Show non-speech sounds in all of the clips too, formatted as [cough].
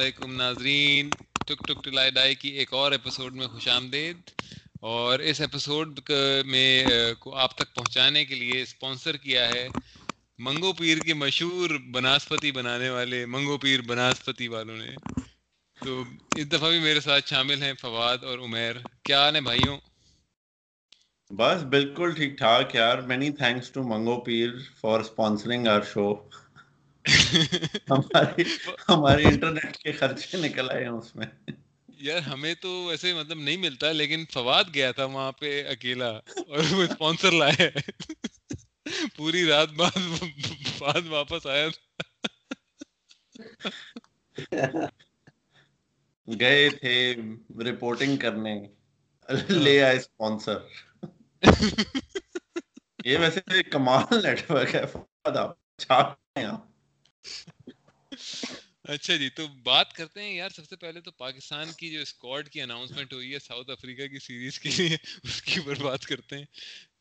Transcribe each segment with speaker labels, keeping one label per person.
Speaker 1: علیکم ناظرین۔ ٹک ٹک ٹلائی ڈائی کی ایک اور ایپیسوڈ میں خوش آمدید۔ اور اس ایپیسوڈ میں کو آپ تک پہنچانے کے لیے اسپانسر کیا ہے منگو پیر کے مشہور بناسپتی بنانے والے منگو پیر بناسپتی والوں نے۔ تو اس دفعہ بھی میرے ساتھ شامل ہیں فواد اور عمیر۔ کیا حال ہے بھائیوں؟
Speaker 2: بس بالکل ٹھیک ٹھاک یار۔ Many thanks to Mango Pair for sponsoring our show ہماری [laughs] انٹرنیٹ کے خرچے نکل آئے ہیں اس میں۔
Speaker 1: یار ہمیں تو ویسے مطلب نہیں ملتا لیکن فواد گیا تھا وہاں پہ اکیلا اور وہ اسپانسر لائے۔ پوری رات بعد بعد واپس آیا
Speaker 2: گئے تھے رپورٹنگ کرنے۔ لے آئے اسپانسر یہ ویسے کمال نیٹ ورک ہے۔ فواد آپ چھاپ ہیں۔ آپ
Speaker 1: اچھا جی تو بات کرتے ہیں یار سب سے پہلے تو پاکستان کی جو اسکواڈ کی اناؤنسمنٹ ہوئی ہے ساؤتھ افریقہ کی سیریز کے لیے اس کے اوپر بات کرتے ہیں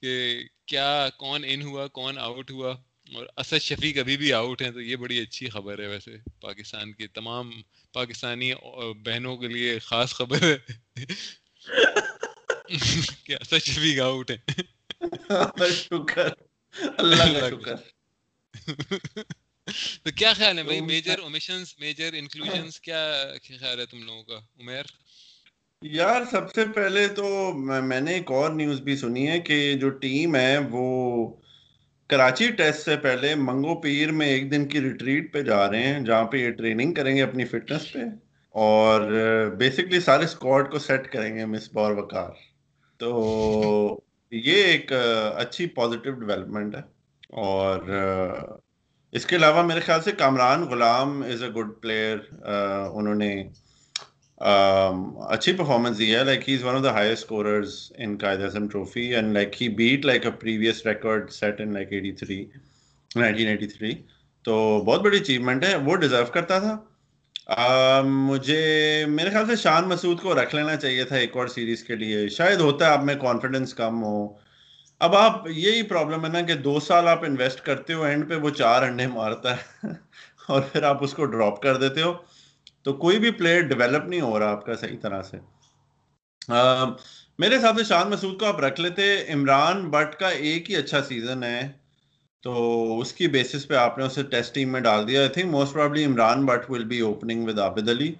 Speaker 1: کہ کیا کون ان ہوا کون آؤٹ ہوا؟ اور اسد شفیق ابھی بھی آؤٹ ہیں تو یہ بڑی اچھی خبر ہے ویسے پاکستان کی تمام پاکستانی بہنوں کے لیے خاص خبر ہے۔ [laughs] کہ اسد شفیق آؤٹ ہیں۔ [laughs]
Speaker 2: شکر اللہ کا شکر۔ [laughs]
Speaker 1: تو کیا خیال ہے بھائی میجر اومیشنز میجر انکلوژنز کیا خیال ہے تم لوگوں کا؟ عمر؟
Speaker 2: یار سب سے پہلے تو میں نے ایک اور نیوز بھی سنی ہے کہ جو ٹیم ہے وہ کراچی ٹیسٹ سے پہلے منگو پیر میں ایک دن کی ریٹریٹ پہ جا رہے ہیں جہاں پہ یہ ٹریننگ کریں گے اپنی فٹنس پہ۔ اور بیسکلی سارے اسکواڈ کو سیٹ کریں گے مس بور وکار تو یہ ایک اچھی پازیٹیو ڈیولپمنٹ ہے۔ اور اس کے علاوہ میرے خیال سے کامران غلام از اے گڈ پلیئر انہوں نے اچھی پرفارمنس دی ہے. Like he is one of the highest scorers in Quaid Azam trophy and like he beat like a previous record set in like eighty three nineteen eighty three تو بہت بڑی achievement ہے. وہ ڈیزرو کرتا تھا. مجھے، میرے خیال سے شان مسعود کو رکھ لینا چاہیے تھا ایک اور سیریز کے لیے. شاید ہوتا ہے آپ میں کانفیڈنس کم ہو اب آپ یہی پرابلم ہے نا کہ دو سال آپ انویسٹ کرتے ہو اینڈ پہ وہ چار انڈے مارتا ہے [laughs] اور پھر آپ اس کو ڈراپ کر دیتے ہو۔ تو کوئی بھی پلیئر ڈیولپ نہیں ہو رہا آپ کا صحیح طرح سے۔ میرے حساب سے شان مسعود کو آپ رکھ لیتے۔ عمران بٹ کا ایک ہی اچھا سیزن ہے۔ تو اس کی بیسس پہ آپ نے اسے ٹیسٹ ٹیم میں ڈال دیا۔ I think most probably Imran Butt will be opening with Abid Ali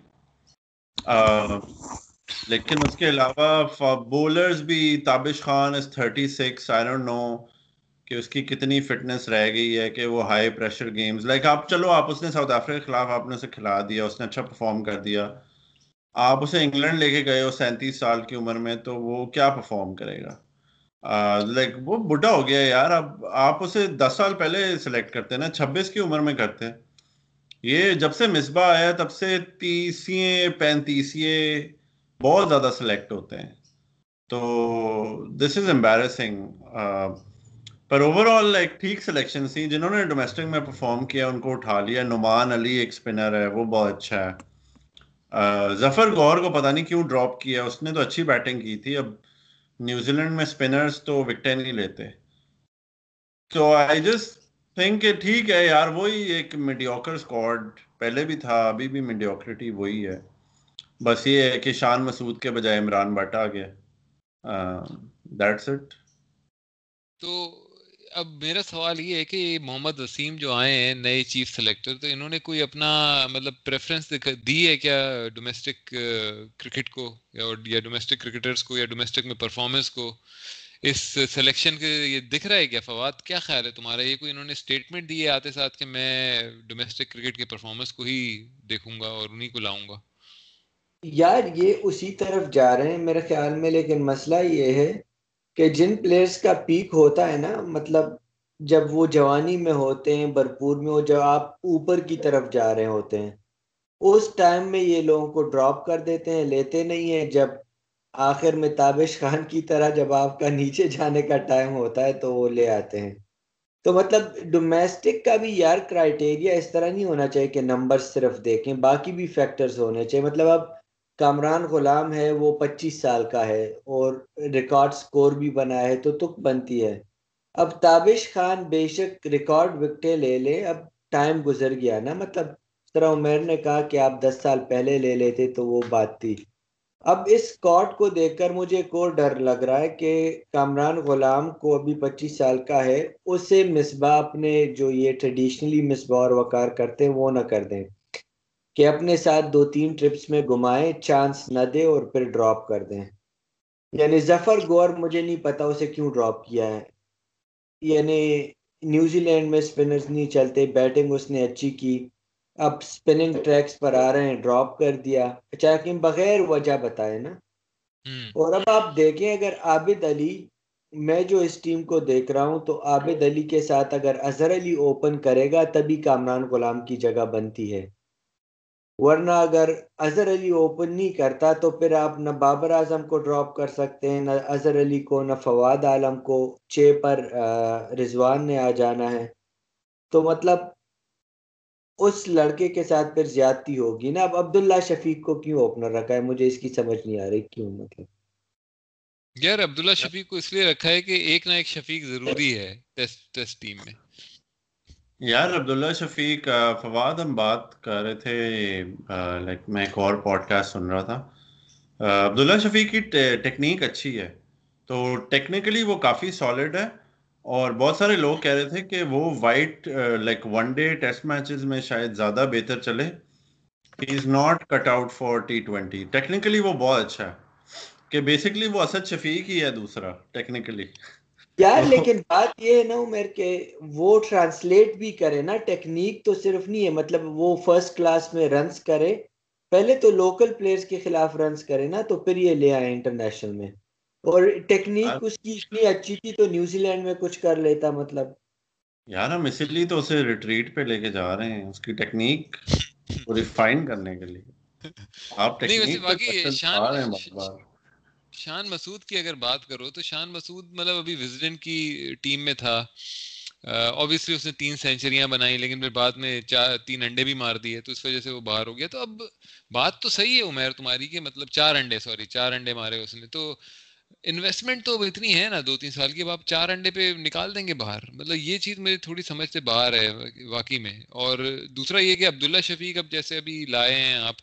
Speaker 2: لیکن اس کے علاوہ بولرز بھی Tabish Khan is thirty six I don't know کہ اس کی کتنی فٹنس رہ گئی ہے کہ وہ ہائی پریشر گیمز لائک آپ چلو آپ اس نے ساؤتھ افریقہ کے خلاف آپ نے اسے کھلا دیا، اس نے اچھا پرفارم کر دیا۔ آپ اسے انگلینڈ لے کے گئے ہو سینتیس سال کی عمر میں، تو وہ کیا پرفارم کرے گا؟ لائک وہ بڈھا ہو گیا یار۔ اب آپ اسے دس سال پہلے سلیکٹ کرتے نا، چھبیس کی عمر میں کرتے یہ جب سے مصباح آیا، تب سے تیسیے، پینتیسیے بہت زیادہ سلیکٹ ہوتے ہیں۔ تو دس از امبیرسنگ پر اوور آل لائک ٹھیک سلیکشن تھی جنہوں نے ڈومیسٹک میں پرفارم کیا، ان کو اٹھا لیا۔ نعمان علی ایک اسپنر ہے، وہ بہت اچھا ہے۔ uh, ظفر غور کو پتا نہیں کیوں ڈراپ کیا۔ اس نے تو اچھی بیٹنگ کی تھی۔ اب نیوزی لینڈ میں اسپنرس تو وکٹیں نہیں لیتے۔ تو آئی جسٹ تھنک کہ ٹھیک ہے یار، وہی ایک میڈیوکر اسکواڈ پہلے بھی تھا، ابھی بھی میڈیوکریٹی وہی ہے۔ بس یہ ہے کہ شان مسعود کے بجائے عمران بٹ آ گیا۔ دیٹس اٹ
Speaker 1: تو اب میرا سوال یہ ہے کہ محمد وسیم جو آئے ہیں نئے چیف سلیکٹر، تو انہوں نے کوئی اپنا مطلب پریفرنس دی ہے کیا ڈومیسٹک کرکٹ کو یا ڈومیسٹک کرکٹرز کو یا ڈومیسٹک میں پرفارمنس کو؟ اس سلیکشن کے یہ دکھ رہا ہے کیا؟ فواد، کیا خیال ہے تمہارا؟ یہ کوئی انہوں نے اسٹیٹمنٹ دی ہے آتے ساتھ کہ میں ڈومیسٹک کرکٹ کے پرفارمنس کو ہی دیکھوں گا اور انہیں کو لاؤں گا؟
Speaker 3: یار یہ اسی طرف جا رہے ہیں میرے خیال میں، لیکن مسئلہ یہ ہے کہ جن پلیئرز کا پیک ہوتا ہے نا مطلب جب وہ جوانی میں ہوتے ہیں، بھرپور میں وہ جب آپ اوپر کی طرف جا رہے ہوتے ہیں، اس ٹائم میں یہ لوگوں کو ڈراپ کر دیتے ہیں، لیتے نہیں ہیں۔ جب آخر میں تابش خان کی طرح جب آپ کا نیچے جانے کا ٹائم ہوتا ہے، تو وہ لے آتے ہیں۔ تو مطلب ڈومیسٹک کا بھی یار کرائٹیریا اس طرح نہیں ہونا چاہیے کہ نمبر صرف دیکھیں، باقی بھی فیکٹرز ہونے چاہیے۔ مطلب اب کامران غلام ہے، وہ پچیس سال کا ہے اور ریکارڈ سکور بھی بنا ہے تو تک بنتی ہے۔ اب تابش خان بے شک ریکارڈ وکٹیں لے لے اب ٹائم گزر گیا نا۔ مطلب طرح عمیر نے کہا کہ آپ دس سال پہلے لے لیتے تو وہ بات تھی۔ اب اس اسکاٹ کو دیکھ کر مجھے ایک اور ڈر لگ رہا ہے کہ کامران غلام کو ابھی پچیس سال کا ہے، اسے مصباح اپنے جو یہ ٹریڈیشنلی مصباح اور وقار کرتے ہیں وہ نہ کر دیں۔ کہ اپنے ساتھ دو تین ٹرپس میں گھمائیں چانس نہ دے اور پھر ڈراپ کر دیں۔ یعنی ظفر گور مجھے نہیں پتا اسے کیوں ڈراپ کیا ہے۔ یعنی نیوزی لینڈ میں اسپنرز نہیں چلتے بیٹنگ اس نے اچھی کی۔ اب سپننگ ٹریکس پر آ رہے ہیں ڈراپ کر دیا۔ چاہے بغیر وجہ بتائے نا۔ اور اب آپ دیکھیں اگر عابد علی میں جو اس ٹیم کو دیکھ رہا ہوں تو عابد علی کے ساتھ اگر اظہر علی اوپن کرے گا تبھی کامران غلام کی جگہ بنتی ہے۔ ورنہ اگر اظہر علی اوپن نہیں کرتا تو پھر آپ نہ بابر اعظم کو ڈراپ کر سکتے ہیں، نہ اظہر علی کو، نہ فواد عالم کو چھ پر رضوان نے آ جانا ہے۔ تو مطلب اس لڑکے کے ساتھ پھر زیادتی ہوگی نا۔ اب عبداللہ شفیق کو کیوں اوپنر رکھا ہے؟ مجھے اس کی سمجھ نہیں آ رہی کیوں مطلب۔
Speaker 1: یار عبداللہ شفیق کو اس لیے رکھا ہے کہ ایک نہ ایک شفیق ضروری ہے ٹیسٹ ٹیسٹ ٹیم میں۔
Speaker 2: یار عبداللہ شفیق فواد ہم بات کر رہے تھے لائک میں ایک اور پوڈ کاسٹ سن رہا تھا۔ عبداللہ شفیق کی ٹیکنیک اچھی ہے۔ تو ٹیکنیکلی وہ کافی سالڈ ہے اور بہت سارے لوگ کہہ رہے تھے کہ وہ white like one day test matches میں شاید زیادہ بہتر چلے۔ He is not cut out for T twenty technically وہ بہت اچھا ہے۔ کہ بیسکلی وہ اسد شفیق ہی ہے دوسرا ٹیکنیکلی
Speaker 3: یار [laughs] لیکن بات یہ ہے نا عمر کہ وہ ٹرانسلیٹ بھی کرے نا ٹیکنیک تو صرف نہیں ہے مطلب وہ فرسٹ کلاس میں رنس کرے۔ پہلے تو لوکل پلیئرز کے خلاف رنس کرے نا تو پھر یہ لے آئے انٹرنیشنل میں۔ اور ٹیکنیک اس کی اتنی اچھی تھی تو نیوزی لینڈ میں کچھ کر لیتا مطلب۔
Speaker 2: یار ہم اسی لیے تو اسے ریٹریٹ پہ لے کے جا رہے ہیں اس کی ٹیکنیک کو ریفائن کرنے کے لیے۔ [laughs] آپ ٹیکنیک
Speaker 1: شان شان مسعود کی اگر بات کرو تو شان مسعود مطلب ابھی وزڈنٹ کی ٹیم میں تھا۔ اوبیسلی اس نے تین سینچریاں بنائی، لیکن پھر بعد میں چار، تین انڈے بھی مار دیے، تو اس وجہ سے وہ باہر ہو گیا۔ تو اب بات تو صحیح ہے عمیر تمہاری کہ مطلب چار انڈے سوری چار انڈے مارے اس نے۔ تو انویسٹمنٹ تو اتنی ہے نا، دو تین سال کی، اب آپ چار انڈے پہ نکال دیں گے باہر۔ مطلب یہ چیز میری تھوڑی سمجھ سے باہر ہے واقعی میں۔ اور دوسرا یہ کہ عبداللہ شفیق اب جیسے ابھی لائے ہیں آپ۔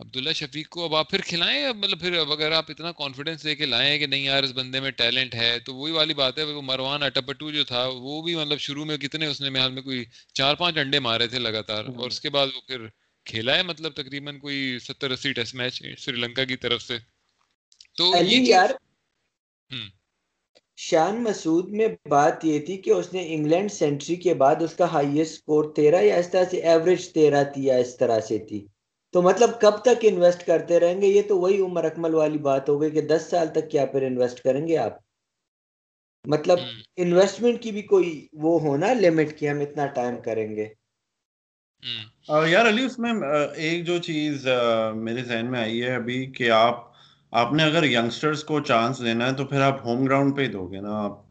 Speaker 1: عبداللہ شفیق کو اب آپ پھر کھلائیں مطلب پھر اب اگر آپ اتنا کانفیڈینس لے کے لائیں کہ نہیں یار اس بندے میں ٹیلنٹ ہے تو وہی والی بات ہے وہ مروان اٹپٹو جو تھا وہ بھی مطلب شروع میں کتنے اس نے محل میں کوئی چار پانچ انڈے مارے تھے لگاتار اور اس کے بعد وہ پھر کھیلا ہے مطلب تقریباً کوئی ستر اسی ٹیسٹ میچ سری لنکا کی طرف سے۔
Speaker 3: تو یار شان مسعود میں بات یہ تھی کہ اس نے انگلینڈ سینٹری کے بعد اس کا ہائیسٹ سکور تیرہ یا اس طرح سے ایوریج تیرہ تھی یا اس طرح سے تھی۔ تو مطلب کب تک انویسٹ کرتے رہیں گے؟ یہ تو وہی عمر اکمل والی بات ہو گئی کہ دس سال تک کیا پھر انویسٹ کریں گے آپ؟ مطلب انویسٹمنٹ کی بھی کوئی وہ ہونا لمٹ کی ہم اتنا ٹائم کریں گے۔
Speaker 2: یار علی اس میں ایک جو چیز میرے ذہن میں آئی ہے ابھی کہ آپ آپ نے اگر ینگسٹرز کو چانس دینا ہے تو پھر آپ ہوم گراؤنڈ پہ ہی دو گے نا آپ۔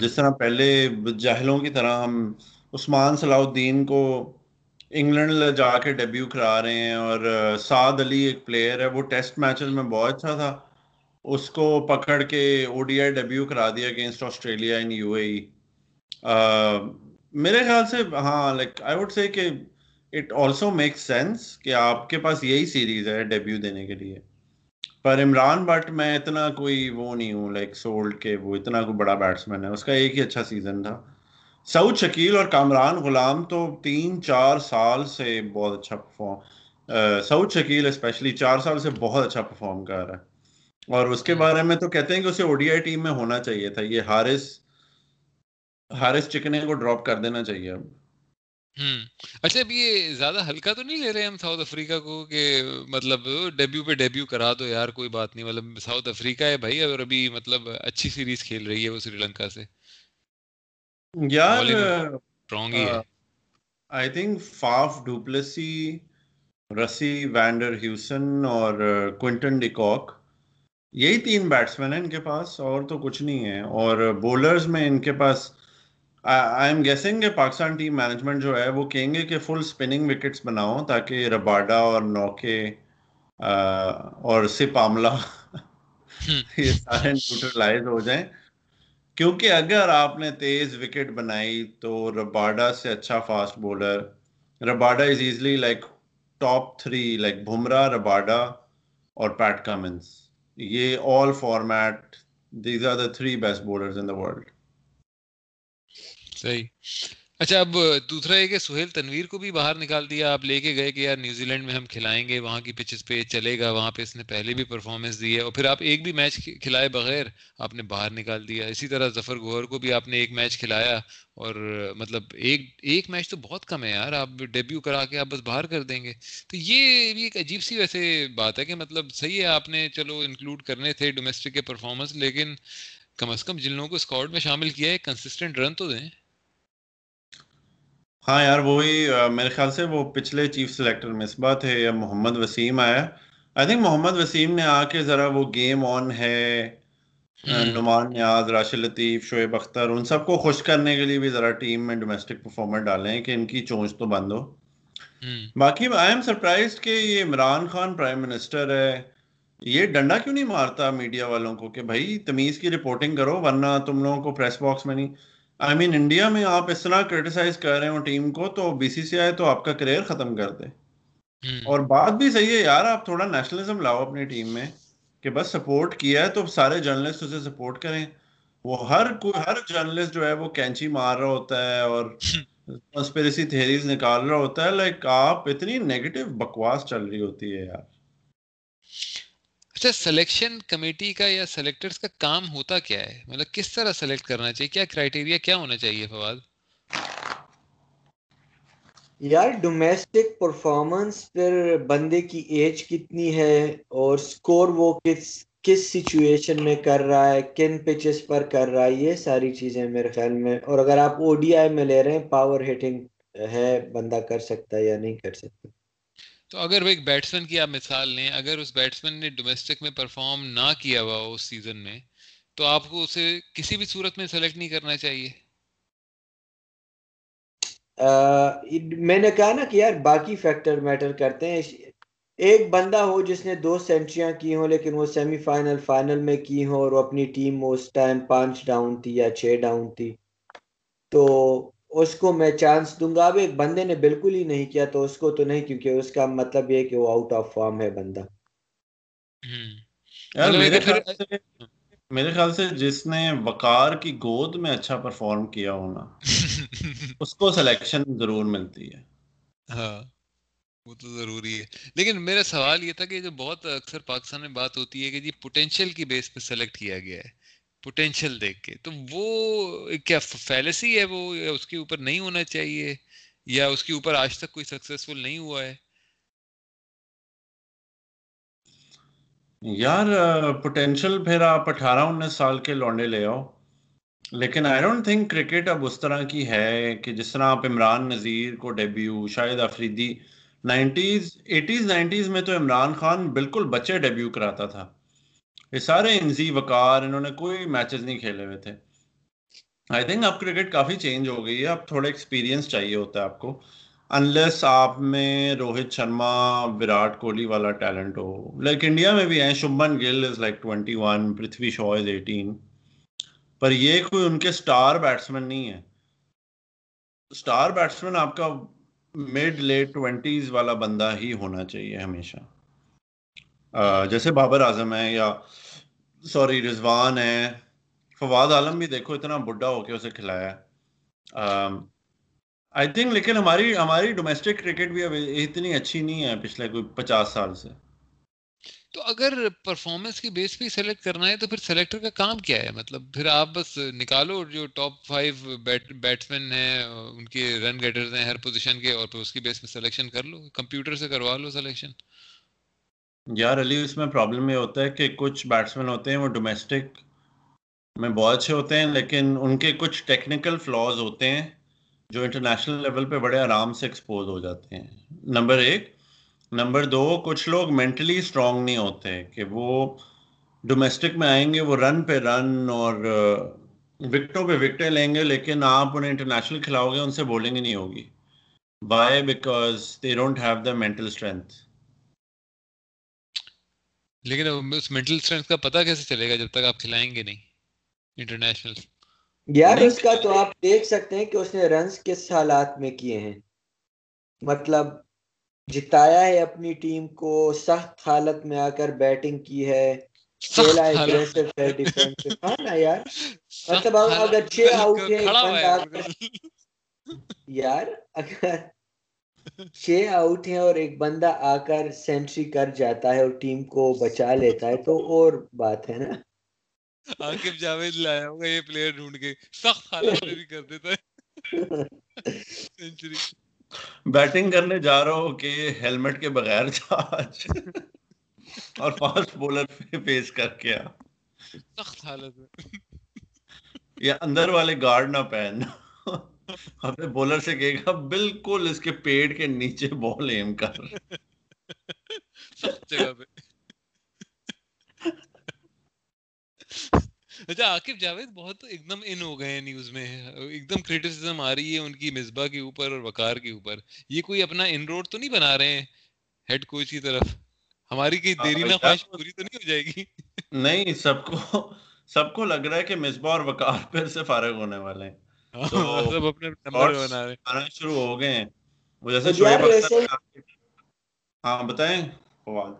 Speaker 2: جس طرح پہلے جاہلوں کی طرح ہم عثمان صلاح الدین کو انگلینڈ جا کے ڈیبیو کرا رہے ہیں اور سعد علی ایک پلیئر ہے، وہ ٹیسٹ میچز میں بہت اچھا تھا۔ اس کو پکڑ کے او ڈی آئی ڈیبیو کرا دیا against Australia in U A میرے خیال سے ہاں لائک آئی ووڈ سے کہ اٹ آلسو میک سینس کہ آپ کے پاس یہی سیریز ہے ڈیبیو دینے کے لیے۔ پر عمران بٹ، میں اتنا کوئی وہ نہیں ہوں لائک سولڈ کے وہ اتنا کوئی بڑا بیٹسمین ہے۔ اس کا ایک ہی اچھا سیزن تھا۔ سعود شکیل اور کامران غلام تو تین چار سال سے بہت اچھا پرفارم سعود شکیل اسپیشلی چار سال سے بہت اچھا پرفارم کر رہا ہے۔ اور اس کے بارے میں تو کہتے ہیں کہ اسے او ڈی آئی ٹیم میں ہونا چاہیے تھا۔ یہ ہارس ہارس چکنے کو ڈراپ کر دینا چاہیے اب۔
Speaker 1: اچھا اب یہ زیادہ ہلکا تو نہیں لے رہے ہم ساؤتھ افریقہ کو کہ مطلب ڈیبیو پہ ڈیبیو کرا دو یار کوئی بات نہیں۔ مطلب ساؤتھ افریقہ ہے بھائی اور ابھی مطلب اچھی سیریز کھیل رہی ہے وہ سری لنکا سے۔
Speaker 2: یار آئی think Faf du Plessis Rassie van der Dussen اور کوئنٹن ڈیکاک یہی تین بیٹسمین ہیں ان کے پاس اور تو کچھ نہیں ہے۔ اور بولرز میں ان کے پاس آئی ایم گیسنگ کہ پاکستان ٹیم مینجمنٹ جو ہے وہ کہیں گے کہ فل اسپننگ وکٹس بناؤ تاکہ رباڈا اور نوکے اور سپ عاملہ [laughs] یہ سارے نیوٹرلائز ہو جائیں۔ کیونکہ اگر آپ نے تیز وکٹ بنائی تو رباڈا سے اچھا fast bowler, Rabada is easily like top three like Bumrah Rabada اور پیٹ کمنس یہ all format these are the three best bowlers in the world
Speaker 1: صحیح۔ اچھا اب دوسرا ہے کہ سہیل تنویر کو بھی باہر نکال دیا، آپ لے کے گئے کہ یار نیوزی لینڈ میں ہم کھلائیں گے، وہاں کی پچز پہ چلے گا، وہاں پہ اس نے پہلے بھی پرفارمنس دی ہے اور پھر آپ ایک بھی میچ کھلائے بغیر آپ نے باہر نکال دیا۔ اسی طرح ظفر گوہر کو بھی آپ نے ایک میچ کھلایا اور مطلب ایک ایک میچ تو بہت کم ہے یار، آپ ڈیبیو کرا کے آپ بس باہر کر دیں گے۔ تو یہ بھی ایک عجیب سی ویسے بات ہے کہ مطلب صحیح ہے، آپ نے چلو انکلوڈ کرنے تھے ڈومیسٹک کے پرفارمنس لیکن کم از کم جن لوگوں کو اسکواڈ میں شامل کیا ہے کنسسٹنٹ رن تو دیں۔
Speaker 2: ہاں یار وہی میرے خیال سے وہ پچھلے چیف سلیکٹر مصباح تھے یا محمد وسیم آیا۔ آئی تھنک محمد وسیم نے آ کے ذرا وہ گیم آن ہے نعمان نیاز راشد لطیف شعیب اختر ان سب کو خوش کرنے کے لیے بھی ذرا ٹیم میں ڈومیسٹک پرفارمر ڈالیں کہ ان کی چونچ تو بند ہو۔ باقی آئی ایم سرپرائز کہ یہ عمران خان پرائم منسٹر ہے۔ یہ ڈنڈا کیوں نہیں مارتا میڈیا والوں کو کہ بھائی تمیز کی رپورٹنگ کرو ورنہ تم لوگوں کو پریس باکس میں نہیں۔ آئی مین انڈیا میں آپ اس طرح کرٹیسائز کر رہے ہو ٹیم کو تو بی سی سی آئی تو آپ کا کریئر ختم کر دے۔ اور بات بھی صحیح ہے یار آپ تھوڑا نیشنلزم لاؤ اپنی ٹیم میں کہ بس سپورٹ کیا ہے تو سارے جرنلسٹ اسے سپورٹ کریں۔ وہ ہر کوئی ہر جرنلسٹ جو ہے وہ کینچی مار رہا ہوتا ہے اور کنسپیریسی تھیریز نکال رہا ہوتا ہے۔ لائک آپ اتنی نیگیٹو بکواس چل رہی ہوتی ہے یار۔
Speaker 1: اچھا سلیکشن کمیٹی کا یا سلیکٹرز کا کام ہوتا کیا ہے؟ مطلب کس طرح سلیکٹ کرنا چاہیے؟ کیا کرائٹیریا کیا ہونا چاہیے فواد؟
Speaker 3: یار ڈومیسٹک پرفارمنس پھر بندے کی ایج کتنی ہے اور سکور وہ کس کس سچویشن میں کر رہا ہے، کن پچز پر کر رہا ہے، یہ ساری چیزیں میرے خیال میں۔ اور اگر آپ او ڈی آئی میں لے رہے ہیں پاور ہٹنگ ہے، بندہ کر سکتا ہے یا نہیں کر سکتا۔
Speaker 1: تو اگر وہ ایک بیٹسمین کی آپ مثال لیں، اگر اس بیٹسمین نے ڈومیسٹک میں پرفارم نہ کیا ہوا ہو اس سیزن میں، تو آپ کو اسے کسی بھی صورت میں سلیکٹ نہیں کرنا چاہیے۔
Speaker 3: میں نے کہا نا کہ یار باقی فیکٹر میٹر کرتے ہیں۔ ایک بندہ ہو جس نے دو سینچریاں کی ہوں، لیکن وہ سیمی فائنل فائنل میں کی ہوں اور وہ اپنی ٹیم اس ٹائم پانچ ڈاؤن تھی یا چھ ڈاؤن تھی۔ تو اس کو میں چانس دوں گا۔ اب ایک بندے نے بالکل ہی نہیں کیا تو اس کو تو نہیں کیونکہ اس کا مطلب یہ کہ وہ آؤٹ آف فارم ہے بندہ۔
Speaker 2: مطلب میرے خیال سے جس نے وقار کی گود میں اچھا پرفارم کیا ہونا [laughs] اس کو سلیکشن ضرور ملتی ہے۔
Speaker 1: ہاں وہ تو ضروری ہے۔ لیکن میرا سوال یہ تھا کہ جو بہت اکثر پاکستان میں بات ہوتی ہے کہ جی پوٹینشیل کی بیس پہ سلیکٹ کیا گیا ہے۔ پوٹینشیل دیکھ کے تو وہ کیا فیلسی ہے وہ یا اس کے اوپر نہیں ہونا چاہیے یا اس کے اوپر آج تک کوئی سکسیسفل نہیں ہوا ہے
Speaker 2: یار پوٹینشیل پھر آپ اٹھارہ انیس سال کے لونڈے لے آؤ لیکن آئی ڈونٹ تھنک کرکٹ اب اس طرح کی ہے کہ جس طرح آپ عمران نذیر کو debut Shahid Afridi nineties eighties nineties میں تو عمران خان بالکل بچے ڈیبیو کراتا تھا یہ سارے انزی، وقار، انہوں نے کوئی میچز نہیں کھیلے ہوئے تھے۔ آئی تھنک اب کرکٹ کافی چینج ہو گئی ہے۔ اب تھوڑا ایکسپیرینس چاہیے ہوتا ہے آپ کو۔ انلیس آپ میں روہت شرما، وراٹ کوہلی والا ٹیلنٹ ہو۔ لائک انڈیا میں بھی ہیں۔ Shubman Gill is like twenty one Prithvi Shaw is eighteen پر یہ کوئی ان کے سٹار بیٹسمین نہیں ہے سٹار بیٹسمین آپ کا مڈ لیٹ ٹوینٹیز والا بندہ ہی ہونا چاہیے ہمیشہ۔ جیسے بابر اعظم ہے یا سوری رضوان ہے۔ فواد عالم بھی دیکھو اتنا بڈھا ہو کے اسے کھلایا۔ آئی um, تھنک لیکن ہماری ہماری ڈومیسٹک کرکٹ بھی اب اتنی اچھی نہیں ہے پچھلے کوئی پچاس سال سے۔
Speaker 1: تو اگر پرفارمنس کی بیس پہ سلیکٹ کرنا ہے تو پھر سلیکٹر کا کام کیا ہے؟ مطلب پھر آپ بس نکالو جو ٹاپ فائیو بیٹسمین ہیں ان کے رن گیٹرز ہیں ہر پوزیشن کے اور پھر اس کی بیس پہ سلیکشن کر لو۔ کمپیوٹر سے کروا لو سلیکشن
Speaker 2: یار علی اس میں پرابلم یہ ہوتا ہے کہ کچھ بیٹسمین ہوتے ہیں، وہ ڈومیسٹک میں بہت اچھے ہوتے ہیں، لیکن ان کے کچھ ٹیکنیکل فلاز ہوتے ہیں جو انٹرنیشنل لیول پہ بڑے آرام سے ایکسپوز ہو جاتے ہیں۔ نمبر ایک. نمبر دو، کچھ لوگ مینٹلی اسٹرانگ نہیں ہوتے کہ وہ ڈومیسٹک میں آئیں گے، وہ رن پہ رن اور وکٹوں پہ وکٹیں لیں گے، لیکن آپ انہیں انٹرنیشنل کھلاؤ گے، ان سے بولنگ ہی نہیں ہوگی۔ By because they don't have the mental strength
Speaker 1: لیکن اس مینٹل اسٹرینتھ کا پتہ کیسے چلے گا جب تک آپ کھلائیں گے نہیں انٹرنیشنل
Speaker 3: یار اس کا تو آپ دیکھ سکتے ہیں کہ اس نے رنز کس حالات میں کیے ہیں۔ مطلب جتایا ہے اپنی ٹیم کو سخت حالت میں آ کر بیٹنگ کی ہے۔ کھیلا اگریسو ہے ڈیفینس ہاں نا یار۔ مطلب اگر چھ آؤٹ ہے یار اگر چھ آؤٹ ہیں اور ایک بندہ آ کر سینچری کر جاتا ہے اور ٹیم کو بچا لیتا ہے تو اور بات ہے نا۔
Speaker 1: عاقب جاوید لایا ہوگا یہ پلیئر ڈھونڈ کے سخت حالت میں بھی کر دیتا ہے۔
Speaker 2: سینچری۔ بیٹنگ کرنے جا رہا ہو کہ ہیلمٹ کے بغیر جا اور فاسٹ بولر فیس کر کے آ سخت حالت میں۔ یا اندر والے گارڈ نہ پہننا۔ اپنے بولر سے کہے گا بالکل اس کے پیٹ کے نیچے بال ایم کر۔ سخت جگہ پہ
Speaker 1: اچھا عاقب جاوید بہت ایک دم ان ہو گئے ہیں نیوز میں۔ ایک دم کریٹیسزم آ رہی ہے ان کی مصباح کے اوپر اور وقار کے اوپر۔ یہ کوئی اپنا ان روڈ تو نہیں بنا رہے ہیں؟ ہیڈ کوچ کی طرف۔ ہماری کی ہاں، دیری نہ خواہش پوری تو نہیں ہو جائے گی۔
Speaker 2: نہیں سب کو سب کو لگ رہا ہے کہ مصباح اور وقار پھر سے فارغ ہونے والے ہیں۔ [laughs] سب اپنے نمبر بنا رہے ہیں۔ شروع ہو گئے ہیں۔ وہ جیسے شعیب اختر ہاں بتائیں۔ فواد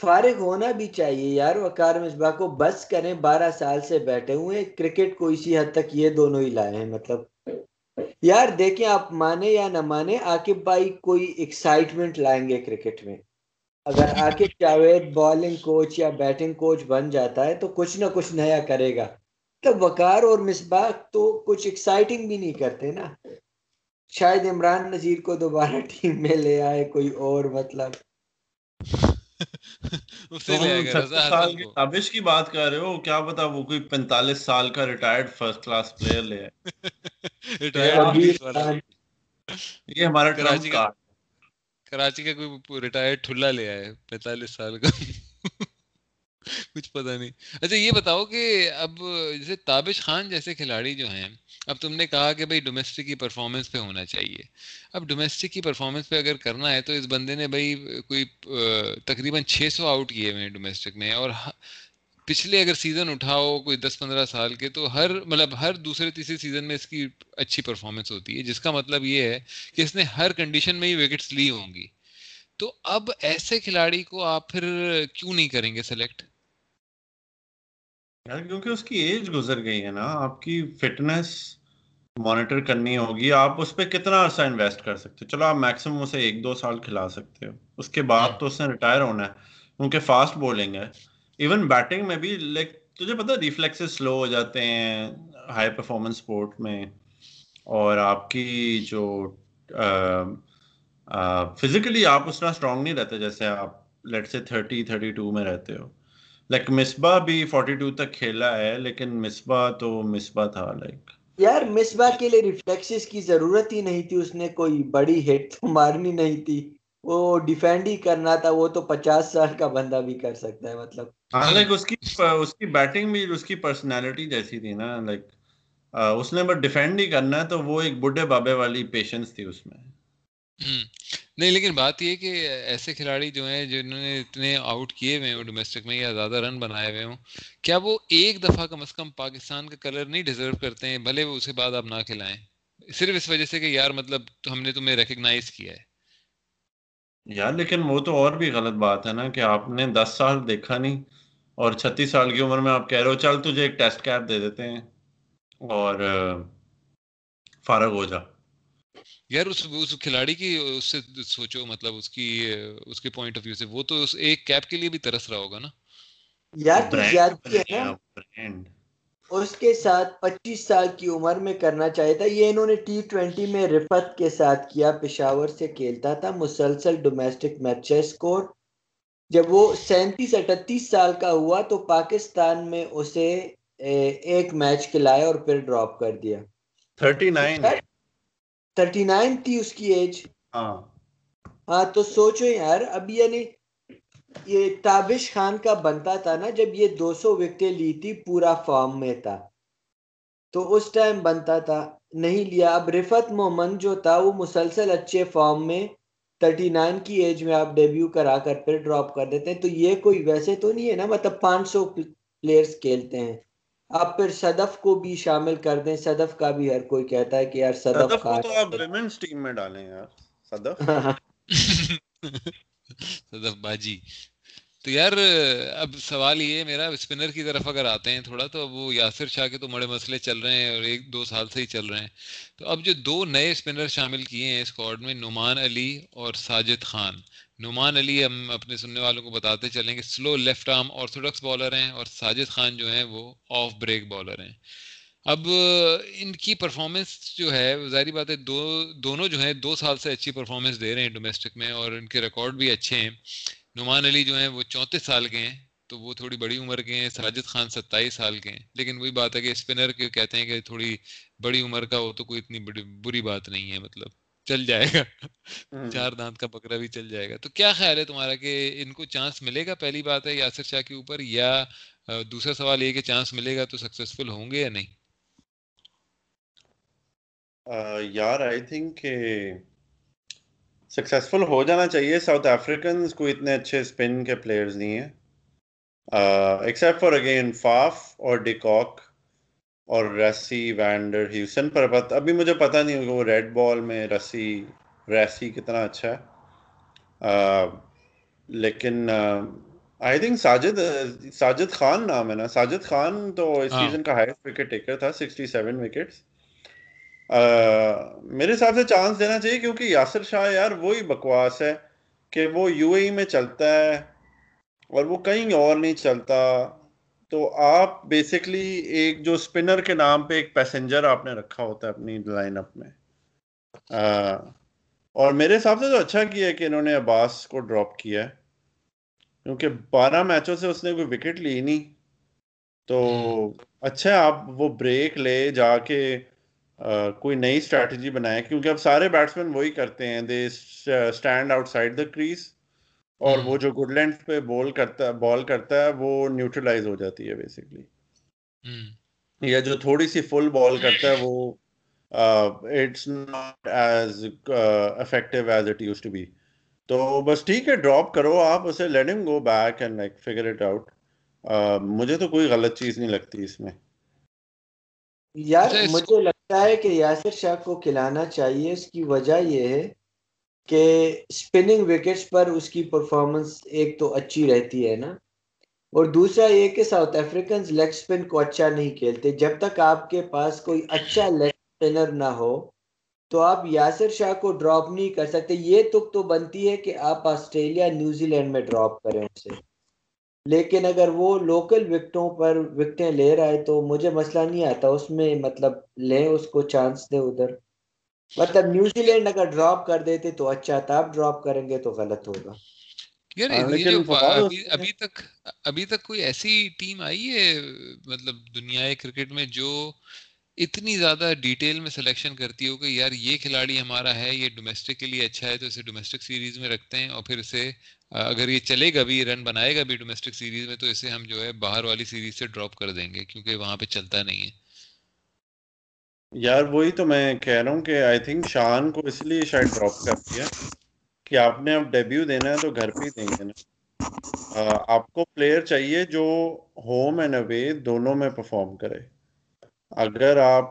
Speaker 3: فارغ ہونا بھی چاہیے یار وقار مصباح کو بس کریں بارہ سال سے بیٹھے ہوئے کرکٹ کو اسی حد تک یہ دونوں ہی لائے ہیں مطلب۔ یار دیکھیں آپ مانے یا نہ مانے عاقب بھائی کوئی ایکسائٹمنٹ لائیں گے کرکٹ میں۔ اگر عاقب جاوید بالنگ کوچ یا بیٹنگ کوچ بن جاتا ہے تو کچھ نہ کچھ نیا کرے گا۔ تو وقار اور مصباح تو کچھ ایکسائٹنگ بھی نہیں کرتے نا۔ شاید عمران نذیر کو دوبارہ ٹیم میں لے آئے کوئی اور مطلب۔ [laughs]
Speaker 2: تابش کی بات کر رہے ہو کیا پتا وہ کوئی پینتالیس سال کا ریٹائرڈ فرسٹ کلاس پلیئر لے [laughs] یہ ہمارا کراچی کا
Speaker 1: کراچی کا کوئی ریٹائرڈ ٹھلا لے آئے پینتالیس سال کا۔ [laughs] کچھ پتا نہیں۔ اچھا یہ بتاؤ کہ اب جیسے تابش خان جیسے کھلاڑی جو ہیں، اب تم نے کہا کہ بھائی ڈومیسٹک کی پرفارمنس پہ ہونا چاہیے۔ اب ڈومیسٹک کی پرفارمنس پہ اگر کرنا ہے تو اس بندے نے بھائی کوئی تقریباً چھ سو آؤٹ کیے ہوئے ہیں ڈومیسٹک میں۔ اور پچھلے اگر سیزن اٹھاؤ کوئی دس پندرہ سال کے، تو ہر مطلب ہر دوسرے تیسرے سیزن میں اس کی اچھی پرفارمنس ہوتی ہے، جس کا مطلب یہ ہے کہ اس نے ہر کنڈیشن میں ہی وکٹس لی ہوں گی۔ تو اب ایسے کھلاڑی کو آپ پھر کیوں نہیں کریں گے سلیکٹ یار
Speaker 2: کیونکہ اس کی ایج گزر گئی ہے نا، آپ کی فٹنس مانیٹر کرنی ہوگی، آپ اس پہ کتنا عرصہ انویسٹ کر سکتے ہو؟ چلو، آپ میکسیمم اسے ایک دو سال کھلا سکتے ہو۔ اس کے بعد تو اس نے ریٹائر ہونا ہے۔ کیونکہ فاسٹ بولنگ ہے۔ ایون بیٹنگ میں بھی لائک تجھے پتا ریفلیکس سلو ہو جاتے ہیں ہائی پرفارمنس اسپورٹ میں۔ اور آپ کی جو فزیکلی آپ اس طرح اسٹرانگ نہیں رہتے جیسے آپ لیٹ سے تھرٹی تھرٹی ٹو میں رہتے ہو۔ لائک مصباح بھی فورٹی ٹو تک کھیلا ہے لیکن مصباح تو مصباح تھا لائک
Speaker 3: یار مصباح کے لیے ریفلیکسز کی ضرورت ہی نہیں تھی اس نے کوئی بڑی ہٹ تو مارنی نہیں تھی۔ وہ ڈیفینڈ ہی کرنا تھا وہ تو پچاس سال کا بندہ بھی کر سکتا ہے مطلب۔
Speaker 2: ہاں لائک اس کی اس کی بیٹنگ بھی اس کی پرسنالٹی جیسی تھی نا لائک اس نے بس ڈیفینڈ ہی کرنا ہے تو وہ ایک بڈھے بابے والی پیشنس تھی اس میں۔
Speaker 1: نہیں، لیکن بات یہ کہ ایسے کھلاڑی جو ہیں جنہوں نے اتنے آؤٹ کیے ہوئے ہوں ڈومیسٹک میں یا زیادہ رن بنائے ہوئے ہوں، کیا وہ ایک دفعہ کم از کم پاکستان کا کلر نہیں ڈیزرو کرتے ہیں؟ بھلے وہ اسے بعد آپ نہ کھلائیں۔ صرف اس وجہ سے کہ یار مطلب ہم نے تمہیں ریکگنائز کیا ہے۔
Speaker 2: یار، لیکن وہ تو اور بھی غلط بات ہے نا کہ آپ نے دس سال دیکھا نہیں اور چھتیس سال کی عمر میں آپ کہہ رہے ہو، چل تجھے ایک ٹیسٹ کیپ دے دیتے ہیں۔ اور، فارغ ہو جا۔
Speaker 1: یار اس اس کھلاڑی کی اس سے سوچو مطلب اس کی اس کے پوائنٹ آف ویو سے وہ تو اس ایک کیپ کے لیے بھی ترس رہا ہوگا نا۔
Speaker 3: یار تو زیادتی ہے؟ نا اس کے ساتھ پچیس سال کی عمر میں کرنا چاہیے تھا یہ انہوں نے ٹی ٹوینٹی میں رفت کے ساتھ کیا پشاور سے کھیلتا تھا مسلسل ڈومیسٹک میچز کو جب وہ سینتیس اٹھتیس سال کا ہوا تو پاکستان میں اسے ایک میچ کھلایا اور پھر ڈراپ کر دیا۔
Speaker 2: Thirty nine.
Speaker 3: تھرٹی نائن تھی اس کی ایج ہاں۔ ہاں تو سوچو یار اب یعنی یہ تابش خان کا بنتا تھا نا جب یہ دو سو وکٹیں لی تھی پورا فارم میں تھا۔ تو اس ٹائم بنتا تھا نہیں لیا۔ اب رفت محمد جو تھا وہ مسلسل اچھے فارم میں تھرٹی نائن کی ایج میں آپ ڈیبیو کرا کر پھر ڈراپ کر دیتے ہیں۔ تو یہ کوئی ویسے تو نہیں ہے نا مطلب پانچ سو پلیئرس کھیلتے ہیں۔ آپ پھر صدف کو بھی شامل کر دیں۔ صدف کا بھی ہر کوئی کہتا ہے کہ یار صدف
Speaker 2: صدف کو تو آپ ویمنز ٹیم میں ڈالیں یار۔ صدف؟ [laughs]
Speaker 1: صدف باجی۔ تو یار اب سوال یہ میرا اسپنر کی طرف اگر آتے ہیں تھوڑا تو وہ یاسر شاہ کے تو بڑے مسئلے چل رہے ہیں اور ایک دو سال سے ہی چل رہے ہیں۔ تو اب جو دو نئے اسپنر شامل کیے ہیں اسکواڈ میں نعمان علی اور ساجد خان۔ نعمان علی ہم اپنے سننے والوں کو بتاتے چلیں کہ slow left arm orthodox bowler ہیں اور ساجد خان جو ہیں وہ آف بریک بالر ہیں۔ اب ان کی پرفارمنس جو ہے، ظاہری بات ہے دو، دونوں جو ہیں دو سال سے اچھی پرفارمنس دے رہے ہیں ڈومیسٹک میں اور ان کے ریکارڈ بھی اچھے ہیں۔ نعمان علی جو ہیں وہ چونتیس سال کے ہیں، تو وہ تھوڑی بڑی عمر کے ہیں، ساجد خان ستائیس سال کے ہیں۔ لیکن وہی بات ہے کہ اسپنر کے کہتے ہیں کہ تھوڑی بڑی عمر کا ہو تو کوئی اتنی بڑی، بری بات نہیں ہے مطلب۔ چل جائے گا۔ چار دانت کا بکرا بھی چل جائے گا۔ تو کیا خیال ہے تمہارا کہ ان کو چانس ملے گا؟ پہلی بات ہے یاسر شاہ کے اوپر یا دوسرا سوال یہ کہ چانس ملے گا تو سکسیزفل ہوں گے یا نہیں؟
Speaker 2: یار آئی تھنک کہ سکسیزفل ہو جانا چاہیے۔ ساؤتھ افریقنز کو اتنے اچھے اسپن کے پلیئرز نہیں ہیں۔ ایکسیپٹ فار اگین فاف اور ڈیکاک اور رسی وینڈر ہیوسن پر بت ابھی مجھے پتہ نہیں ہوگا وہ ریڈ بال میں رسی ریسی کتنا اچھا ہے۔ لیکن آئی تھنک ساجد ساجد خان نام ہے نا۔ ساجد خان تو اس سیزن کا ہائیسٹ وکٹ ٹیکر تھا سکسٹی سیون وکٹس میرے حساب سے چانس دینا چاہیے کیونکہ یاسر شاہ یار وہی بکواس ہے کہ وہ یو اے ای میں چلتا ہے اور وہ کہیں اور نہیں چلتا۔ تو آپ بیسکلی ایک جو اسپنر کے نام پہ ایک پیسنجر آپ نے رکھا ہوتا ہے اپنی لائن اپ میں۔ اور میرے حساب سے تو اچھا کیا ہے کہ انہوں نے عباس کو ڈراپ کیا ہے۔ کیونکہ بارہ میچوں سے اس نے کوئی وکٹ لی نہیں۔ تو اچھا ہے آپ وہ بریک لے جا کے کوئی نئی اسٹریٹجی بنائے۔ کیونکہ اب سارے بیٹسمین وہی کرتے ہیں they stand outside the crease اور وہ جو گڈ لینڈ پہ بول کرتا ہے بال کرتا ہے وہ نیوٹرلائز ہو جاتی ہے بیسکلی یا جو تھوڑی سی فل بال کرتا ہے وہ it's not as effective as it used to be تو بس ٹھیک ہے ڈراپ کرو آپ اسے let go back and like figure it out مجھے تو کوئی غلط چیز نہیں لگتی اس میں۔
Speaker 3: یار مجھے لگتا ہے کہ یاسر شاہ کو کھلانا چاہیے اس کی وجہ یہ ہے کہ اسپننگ وکٹس پر اس کی پرفارمنس ایک تو اچھی رہتی ہے نا۔ اور دوسرا یہ کہ ساؤتھ افریقنز لیگ اسپن کو اچھا نہیں کھیلتے۔ جب تک آپ کے پاس کوئی اچھا لیگ اسپنر نہ ہو، تو آپ یاسر شاہ کو ڈراپ نہیں کر سکتے۔ یہ تک تو بنتی ہے کہ آپ Australia New Zealand drop کریں اسے۔ لیکن اگر وہ لوکل وکٹوں پر وکٹیں لے رہا ہے تو مجھے مسئلہ نہیں آتا۔ اس میں مطلب لیں، اس کو چانس دے ادھر۔ مطلب نیوزی لینڈ اگر ڈراپ کر دیتے تو اچھا تھا آپ ڈراپ کریں گے تو غلط ہوگا۔
Speaker 1: ہاں، ابھی تک ابھی تک کوئی ایسی ٹیم آئی ہے مطلب دنیا کرکٹ میں جو اتنی زیادہ ڈیٹیل میں سلیکشن کرتی ہو کہ یار یہ کھلاڑی ہمارا ہے یہ ڈومیسٹک کے لیے اچھا ہے تو اسے ڈومیسٹک سیریز میں رکھتے ہیں اور پھر اسے اگر یہ چلے گا بھی رن بنائے گا بھی ڈومیسٹک سیریز میں تو اسے ہم جو ہے باہر والی سیریز سے ڈراپ کر دیں گے کیونکہ وہاں پہ چلتا نہیں ہے۔
Speaker 2: یار وہی تو میں کہہ رہا ہوں کہ آئی تھنک شان کو اس لیے شاید ڈراپ کر دیا کہ آپ نے اب ڈیبیو دینا ہے تو گھر پہ ہی دیں گے نا۔ آپ کو پلیئر چاہیے جو ہوم اینڈ اوے دونوں میں پرفارم کرے۔ اگر آپ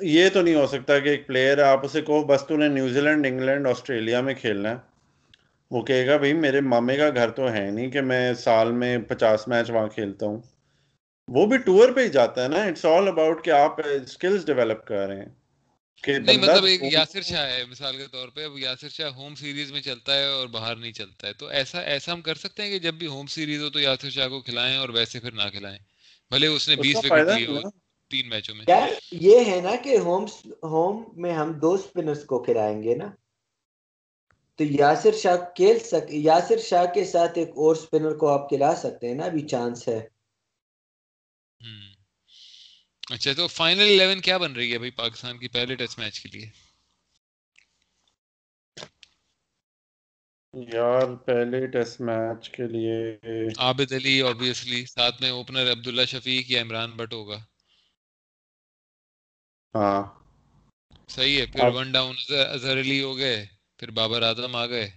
Speaker 2: یہ تو نہیں ہو سکتا کہ ایک پلیئر آپ اسے کہو، بس تو نے نیوزی لینڈ انگلینڈ آسٹریلیا میں کھیلنا ہے۔ وہ کہے گا، بھائی میرے مامے کا گھر تو ہے نہیں کہ میں سال میں پچاس میچ وہاں کھیلتا ہوں۔ وہ بھی ٹور پہ ہی جاتا ہے نا اٹس آل اباؤٹ کہ آپ اسکلز ڈیولپ کر رہے ہیں۔
Speaker 1: نہیں مطلب ایک یاسر شاہ ہے مثال کے طور پہ اب یاسر شاہ ہوم سیریز میں چلتا ہے اور باہر نہیں چلتا ہے۔ تو ایسا ایسا ہم کر سکتے ہیں کہ جب بھی ہوم سیریز ہو تو یاسر شاہ کو کھلائیں اور ویسے پھر نہ کھلائیں۔ بھلے اس نے بیس وکٹ لیے ہو تین میچوں میں۔
Speaker 3: یہ ہے نا کہ ہوم ہوم میں ہم دو اسپنرز کو کھلائیں گے نا۔ تو یاسر شاہ کھیل سک یاسر شاہ کے ساتھ ایک اور سپنر کو آپ کھلا سکتے ہیں نا ابھی چانس ہے۔
Speaker 1: اچھا تو فائنل الیون کیا بن رہی ہے بھائی پاکستان کی پہلے ٹیسٹ میچ کے لیے؟
Speaker 2: یار پہلے ٹیسٹ میچ کے لیے۔
Speaker 1: عابد علی obviously ساتھ میں اوپنر عبداللہ شفیق یا عمران بٹ ہوگا۔
Speaker 2: ہاں۔
Speaker 1: صحیح ہے پھر ون ڈاؤن اظہر علی ہو گئے پھر بابر اعظم آ گئے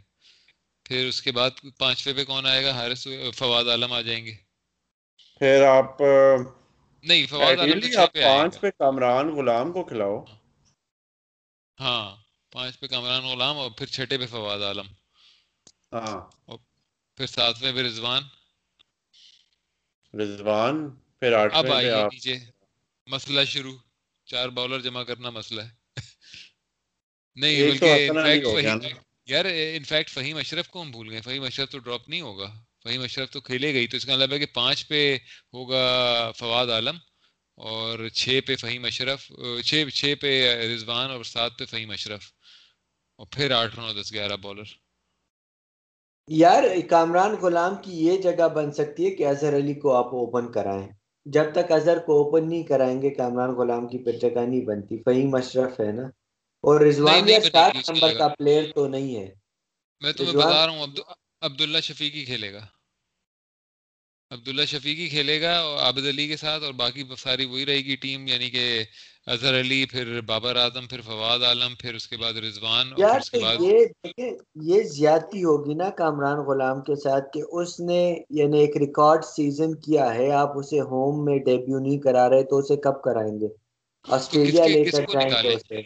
Speaker 1: پھر اس کے بعد پانچویں پہ کون آئے گا؟ حارث فواد عالم آ جائیں گے۔
Speaker 2: پھر آپ
Speaker 1: نہیں
Speaker 2: آپ پانچ پہ کامران غلام کو کھلاؤ۔
Speaker 1: ہاں پانچ پہ کامران غلام اور پھر چھٹے پہ فواد عالم۔
Speaker 2: ہاں۔
Speaker 1: پھر ساتویں پہ رضوان۔
Speaker 2: رضوان پھر
Speaker 1: اب
Speaker 2: آٹھویں پہ
Speaker 1: آئیے نیچے۔ مسئلہ شروع۔ چار بالر جمع کرنا مسئلہ ہے۔ نہیں بلکہ یار انفیکٹ فہیم اشرف کو ہم بھول گئے۔ فہیم اشرف تو ڈراپ نہیں ہوگا۔ فہیم اشرف تو کھیلے گئی تو اس کا مطلب ہے کہ پانچ پہ ہوگا فواد عالم اور چھ پہ فہیم اشرف چھ چھ پہ رضوان اور سات پہ فہیم اشرف۔ اور پھر آٹھ نو دس گیارہ بالر
Speaker 3: یار کامران غلام کی یہ جگہ بن سکتی ہے کہ اظہر علی کو آپ اوپن کرائیں۔ جب تک اظہر کو اوپن نہیں کرائیں گے کامران غلام کی پھر جگہ نہیں بنتی۔ فہیم اشرف ہے نا۔ اور رضوان یا سات نمبر کا پلیئر تو نہیں ہے۔
Speaker 1: میں تمہیں بتا رہا ہوں عبد عبداللہ شفیقی کھیلے گا۔ عبداللہ شفیقی کھیلے گا اور عابد علی کے ساتھ اور باقی ساری وہی رہے گی ٹیم یعنی کہ اظہر علی پھر بابر اعظم پھر فواد عالم پھر اس کے بعد رضوان
Speaker 3: یار
Speaker 1: اس کے بعد
Speaker 3: یہ دیکھیں یہ زیادتی ہوگی نا کامران غلام کے ساتھ کہ اس نے یعنی ایک ریکارڈ سیزن کیا ہے آپ اسے ہوم میں ڈیبیو نہیں کرا رہے تو اسے کب کرائیں گے؟ آسٹریلیا لے کر
Speaker 1: کو
Speaker 3: جائیں گے اسے۔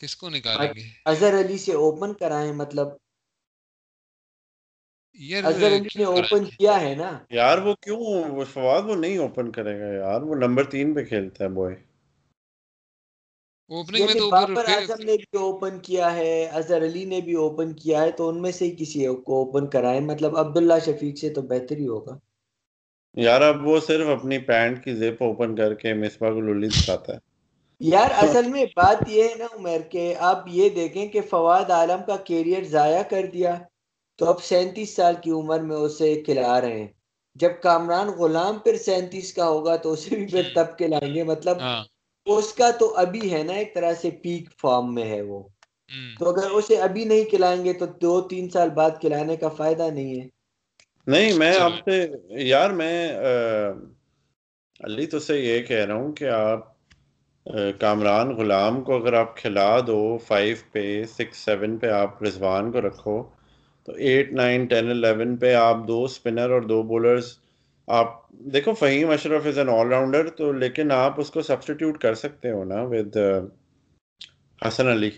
Speaker 1: کس کو نکالیں گے؟
Speaker 3: اظہر علی سے اوپن کرائیں مطلب اظہر علی نے اوپن کیا ہے نا۔
Speaker 2: یار وہ کیوں فواد وہ نہیں اوپن کرے گا یار وہ نمبر تین پہ کھیلتا ہے بوائے
Speaker 1: اوپننگ میں تو پھر
Speaker 3: بابر اعظم نے بھی اوپن کیا ہے اظہر علی نے بھی اوپن کیا ہے تو ان میں سے ہی کسی کو اوپن کرائیں۔ مطلب عبداللہ شفیق سے تو بہتر ہی ہوگا۔
Speaker 2: یار اب وہ صرف اپنی پینٹ کی زپ اوپن کر کے مصباح کو للی دکھاتا ہے۔
Speaker 3: یار اصل میں بات یہ ہے نا عمر کہ آپ یہ دیکھیں کہ فواد عالم کا کیریئر ضائع کر دیا۔ تو اب سینتیس سال کی عمر میں اسے کھلا رہے ہیں۔ جب کامران غلام پھر سینتیس کا ہوگا تو اسے بھی پھر
Speaker 1: ہوں،
Speaker 3: تب کھلائیں گے۔ مطلب
Speaker 1: ہاں۔
Speaker 3: اس کا تو ابھی ہے نا ایک طرح سے پیک فارم میں ہے وہ۔ تو اگر اسے ابھی نہیں کھلائیں گے تو دو تین سال بعد کھلانے کا فائدہ نہیں ہے۔
Speaker 2: نہیں میں
Speaker 1: چلو
Speaker 2: آپ سے یار میں علی تو سے یہ کہہ رہا ہوں کہ آپ کامران غلام کو اگر آپ کھلا دو فائیو پہ سکس سیون پہ آپ رضوان کو رکھو تو ایٹ نائن ٹین الیون پہ آپ دو اسپنر اور دو بولرز آپ دیکھو Faheem Ashraf is an all rounder تو لیکن آپ اس کو سبسٹیٹیوٹ کر سکتے ہو نا ود حسن علی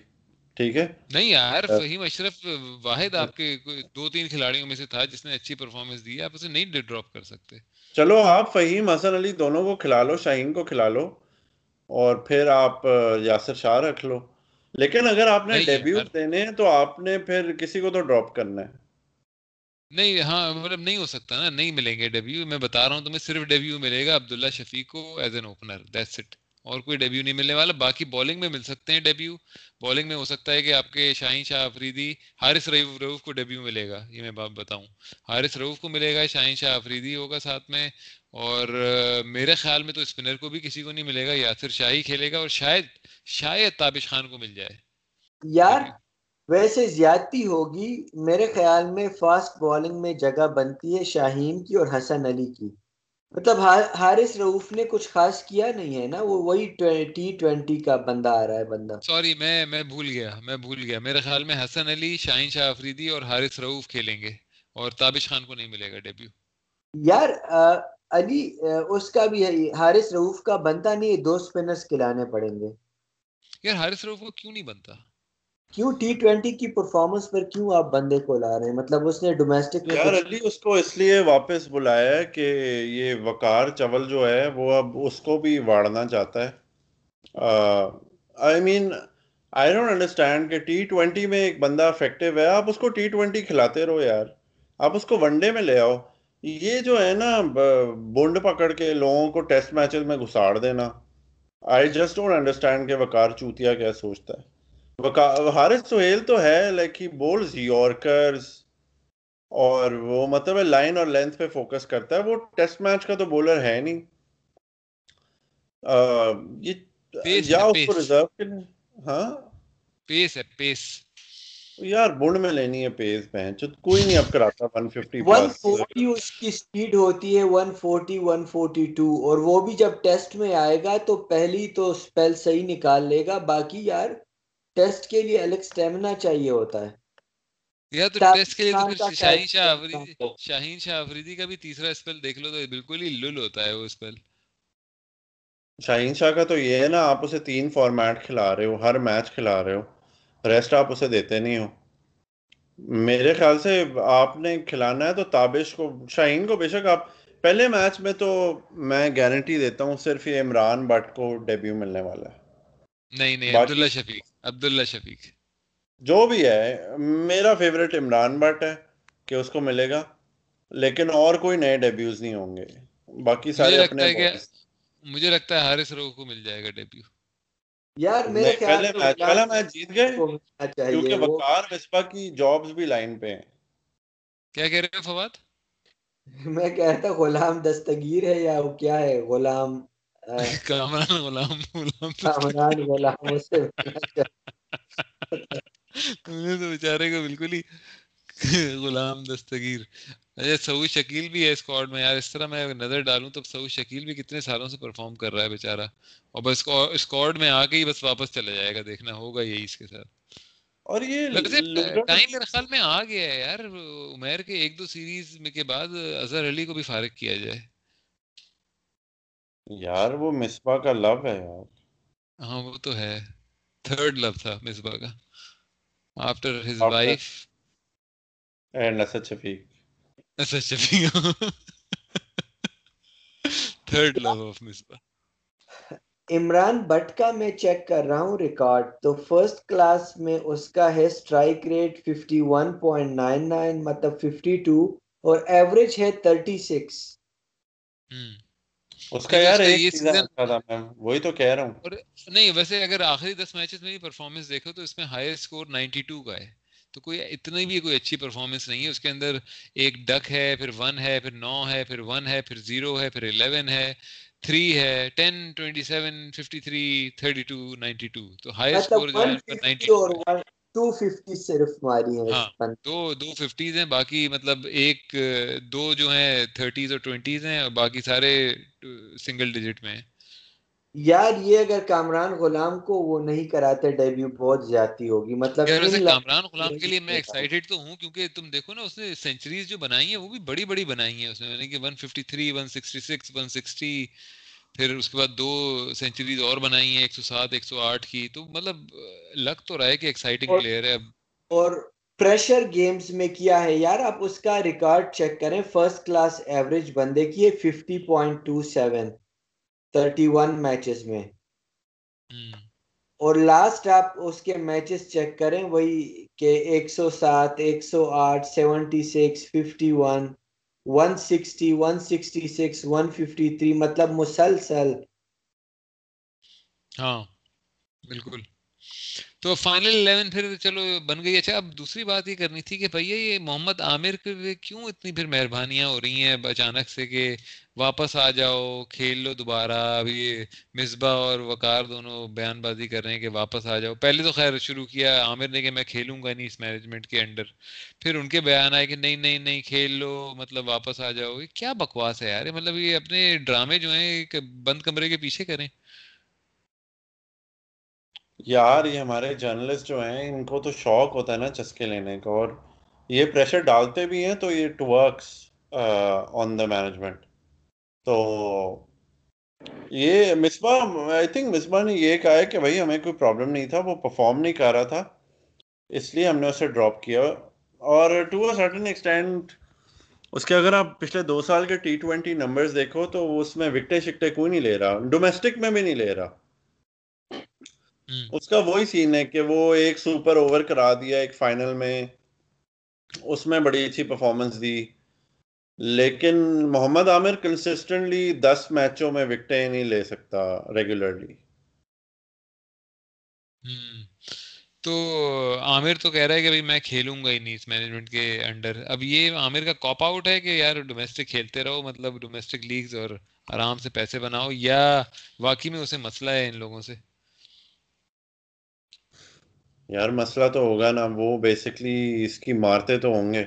Speaker 2: ٹھیک ہے؟
Speaker 1: نہیں یار فہیم اشرف واحد آپ کے دو تین کھلاڑیوں میں سے تھا جس نے اچھی پرفارمنس دی آپ اسے نہیں ڈراپ کر سکتے۔
Speaker 2: چلو آپ فہیم حسن علی دونوں کو کھلا لو شاہین کو کھلا لو اور پھر آپ یاسر شاہ رکھ لو۔ لیکن اگر آپ نے ڈیبیو دینے ہیں تو آپ نے پھر کسی کو تو ڈراپ کرنا ہے۔
Speaker 1: نہیں ہاں مطلب نہیں ہو سکتا نا نہیں ملیں گے ڈیبیو۔ میں بتا رہا ہوں تمہیں صرف ڈیبیو ملے گا عبداللہ شفیق کو as an opener that's it اور کوئی ڈیبیو نہیں ملنے والا، باقی بالنگ میں مل سکتے ہیں ڈیبیو بالنگ میں ہو سکتا ہے کہ آپ کے شاہین شاہ افریدی، حارث رعوف رعوف کو ڈیبیو ملے گا، یہ میں بات بتاؤں. حارث رعوف کو ملے گا، شاہین شاہ افریدی ہوگا ساتھ میں. اور میرے خیال میں تو اسپنر کو بھی کسی کو نہیں ملے گا، یاسر شاہی کھیلے گا اور شاید شاید تابش خان کو مل جائے.
Speaker 3: یار، ویسے زیادتی ہوگی، میرے خیال میں فاسٹ بالنگ میں جگہ بنتی ہے شاہین کی اور حسن علی کی. مطلب حارث رعوف نے کچھ خاص کیا نہیں ہے نا؟ وہ وہی ٹی ٹوینٹی کا بندہ آ رہا ہے بندہ۔
Speaker 1: سوری میں میں بھول گیا میں بھول گیا۔ میرے خیال میں حسن علی شاہین شاہ افریدی اور حارث رعوف کھیلیں گے اور تابش خان کو نہیں ملے گا ڈیبیو۔
Speaker 3: یار علی اس کا بھی حارث رعوف کا بنتا نہیں دو سپنرز کھلانے پڑیں گے۔
Speaker 1: یار حارث رعوف کو کیوں نہیں بنتا؟
Speaker 3: کیوں ٹی ٹوینٹی کی پرفارمنس پر کیوں آپ بندے کو لا رہے ہیں؟ مطلب اس نے ڈومیسٹک میں
Speaker 2: یار علی اس کو اس لیے واپس بلایا ہے کہ یہ وقار چول جو ہے وہ اب اس کو بھی واڑنا چاہتا ہے۔ I mean I don't understand کہ ٹی ٹوینٹی میں ایک بندہ افیکٹو ہے۔ آپ اس کو ٹی ٹوینٹی کھلاتے رہو یار۔ آپ اس کو ون ڈے میں لے آؤ۔ یہ جو ہے نا بونڈ پکڑ کے لوگوں کو ٹیسٹ میچز میں گھساڑ دینا۔ آئی جسٹ ڈونٹ انڈرسٹینڈ کہ وقار چوتیا کیا سوچتا ہے۔ حارث سہیل تو ہے لائک ہی بولز یارکرز اور وہ مطلب لائن اور لینتھ پہ فوکس کرتا ہے۔ وہ ٹیسٹ میچ کا تو بولر ہے نہیں۔ یہ یا اس کو ریزرو کے ہاں؟
Speaker 1: پیس ہے پیس
Speaker 2: یار میں لینی ہے پیس پہن کوئی نہیں اب کراتا 150
Speaker 3: پلس 140 اس کی سپیڈ ہوتی ہے 140 142 اور وہ بھی جب ٹیسٹ میں آئے گا تو پہلی تو سپیل صحیح نکال لے گا۔ باقی یار ٹیسٹ کے لیے الگ سٹیمنا چاہیے ہوتا ہے۔
Speaker 1: یا تو ٹیسٹ کے لیے تو پھر شاہین شاہ افریدی شاہین شاہ افریدی کا بھی تیسرا اسپیل دیکھ لو تو بالکل ہی لل ہوتا ہے وہ اسپیل
Speaker 2: شاہین شاہ کا تو یہ ہے نا آپ اسے تین فارمیٹ کھلا رہے ہو ہر میچ کھلا رہے ہو۔ ریسٹ آپ اسے دیتے نہیں ہو۔ میرے خیال سے آپ نے کھلانا ہے تو تابش کو شاہین کو بے شک آپ پہلے میچ میں تو میں گارنٹی دیتا ہوں صرف یہ عمران بٹ کو ڈیبیو ملنے والا ہے۔
Speaker 1: نہیں نہیں عبداللہ شفیق۔ عبداللہ شفیق۔
Speaker 2: جو بھی ہے میرا فیوریٹ عمران بٹ ہے کہ اس کو ملے گا لیکن اور کوئی نئے ڈیبیوز نہیں ہوں گے۔ باقی سارے اپنے
Speaker 1: مجھے لگتا ہے حارث رو کو مل جائے گا ڈیبیو
Speaker 3: یار میرے خیال
Speaker 2: پہلے میچ پہلا میچ جیت گئے کیونکہ وقار مصباح کی جابز بھی لائن پہ ہیں۔
Speaker 1: کیا کہہ رہے ہو فواد؟
Speaker 3: میں کہتا غلام دستگیر ہے یا وہ کیا ہے؟ غلام
Speaker 1: کامران غلام
Speaker 3: کامران غلام اس سے
Speaker 1: تم نے تو بیچارے کو بالکل ہی غلام دستگیر اچھا سعود شکیل بھی ہے اسکواڈ میں یار اس طرح میں نظر ڈالوں تو سعود شکیل بھی کتنے سالوں سے پرفارم کر رہا ہے بیچارہ اور بس اسکواڈ میں آ کے ہی بس واپس چلا جائے گا دیکھنا ہوگا یہی اس کے ساتھ
Speaker 2: اور یہ
Speaker 1: ٹائم میرے خیال میں آ گیا ہے یار عمیر کے ایک دو سیریز کے بعد اظہر علی کو بھی فارغ کیا جائے
Speaker 2: یار وہ مصباح کا لو ہے یار۔
Speaker 1: ہاں وہ تو ہے۔ تھرڈ لو تھا مصباح کا۔ After his wife
Speaker 2: and Asad Shafiq
Speaker 1: Asad Shafiq third love of Misbah
Speaker 3: Imran Butt کا میں چیک کر رہا ہوں ریکارڈ۔ تو فرسٹ کلاس میں اس کا ہے سٹرائک ریٹ 51.99 مطلب 52 اور ایوریج ہے 36
Speaker 2: اس کا یار ایک سیزن تھا میں وہی تو کہہ رہا ہوں۔
Speaker 1: نہیں ویسے اگر آخری 10 میچز میں پرفارمنس دیکھو تو اس میں ہائر سکور 92 کا ہے۔ تو کوئی اتنی بھی کوئی اچھی پرفارمنس نہیں ہے۔ اس کے اندر ایک ڈک ہے پھر ون ہے پھر نو ہے پھر ون ہے پھر زیرو ہے پھر الیون ہے تھری ہے ten twenty seven fifty three thirty two ninety two تو ہائی اسکور جو ہے
Speaker 3: ٹو ففٹی صرف ماری ہیں
Speaker 1: ہاں دو دو ففٹیز ہیں باقی مطلب ایک دو جو ہیں تھرٹیز اور ٹوینٹیز ہیں اور باقی سارے سنگل ڈیجٹ میں ہیں۔
Speaker 3: یار یہ اگر کامران غلام کو وہ نہیں کراتے ڈیبیو بہت زیادتی ہوگی۔ مطلب
Speaker 1: کامران غلام کے لیے میں ایکسائٹیڈ تو ہوں کیونکہ تم دیکھو نا اس نے سینچریز جو بنائی ہیں وہ بھی بڑی بڑی بنائی ہیں اس نے۔ یعنی کہ 153 166 160 پھر اس کے بعد دو سینچریز اور بنائی ہیں 107 108 کی۔ تو مطلب لگ تو رہا ہے کہ ایکسائٹنگ پلیئر ہے۔
Speaker 3: اور پریشر گیمز میں کیا ہے یار؟ آپ اس کا ریکارڈ چیک کریں۔ فرسٹ کلاس ایوریج بندے کی ہے 50.27 تھرٹی ون میچز میں۔ اور لاسٹ آپ اس کے میچز چیک کریں وہی کہ ایک سو سات ایک سو آٹھ seventy six fifty one one sixty one sixty six one fifty three مطلب مسلسل۔
Speaker 1: ہاں بالکل۔ تو فائنل الیون پھر چلو بن گئی۔ اچھا اب دوسری بات یہ کرنی تھی کہ بھیا یہ محمد عامر کے کیوں اتنی پھر مہربانیاں ہو رہی ہیں؟ اچانک سے کہ واپس آ جاؤ، کھیل لو دوبارہ۔ ابھی مصباح اور وقار دونوں بیان بازی کر رہے ہیں کہ واپس آ جاؤ۔ پہلے تو خیر شروع کیا، عامر نے کہ میں کھیلوں گا نہیں اس مینجمنٹ کے انڈر پھر ان کے بیان آئے کہ نہیں نہیں نہیں، کھیل لو مطلب واپس آ جاؤ۔ یہ کیا بکواس ہے یار؟ مطلب یہ اپنے ڈرامے جو ہیں بند کمرے کے پیچھے کریں۔
Speaker 2: یار، یہ ہمارے جرنلسٹ جو ہیں، ان کو تو شوق ہوتا ہے نا چسکے لینے کا، اور یہ پریشر ڈالتے بھی ہیں تو یہ to works on the management تو یہ مصباح آئی تھنک مصباح نے یہ کہا ہے کہ بھائی، ہمیں کوئی پرابلم نہیں تھا، وہ پرفارم نہیں کر رہا تھا، اس لیے ہم نے اسے ڈراپ کیا۔ اور ٹو اے سرٹن ایکسٹینٹ اس کے اگر آپ پچھلے دو سال کے ٹی ٹوینٹی نمبرز دیکھو تو اس میں وکٹے شکٹے کوئی نہیں لے رہا ڈومیسٹک میں بھی نہیں لے رہا۔ اس کا وہی سین ہے کہ وہ ایک سپر اوور کرا دیا ایک فائنل میں۔ اس میں بڑی اچھی پرفارمنس دی۔ لیکن محمد عامر کنسسٹنٹلی دس میچوں میں وکٹیں نہیں لے سکتا ریگولرلی
Speaker 1: تو عامر تو کہہ رہا ہے کہ میں کھیلوں گا ہی نہیں اس مینجمنٹ کے انڈر اب یہ عامر کا کاپ آؤٹ ہے کہ یار ڈومیسٹک کھیلتے رہو مطلب ڈومیسٹک لیگز اور آرام سے پیسے بناؤ یا واقعی میں اسے مسئلہ ہے ان لوگوں سے؟
Speaker 2: یار مسئلہ تو ہوگا نا وہ بیسکلی اس کی مارتے تو ہوں گے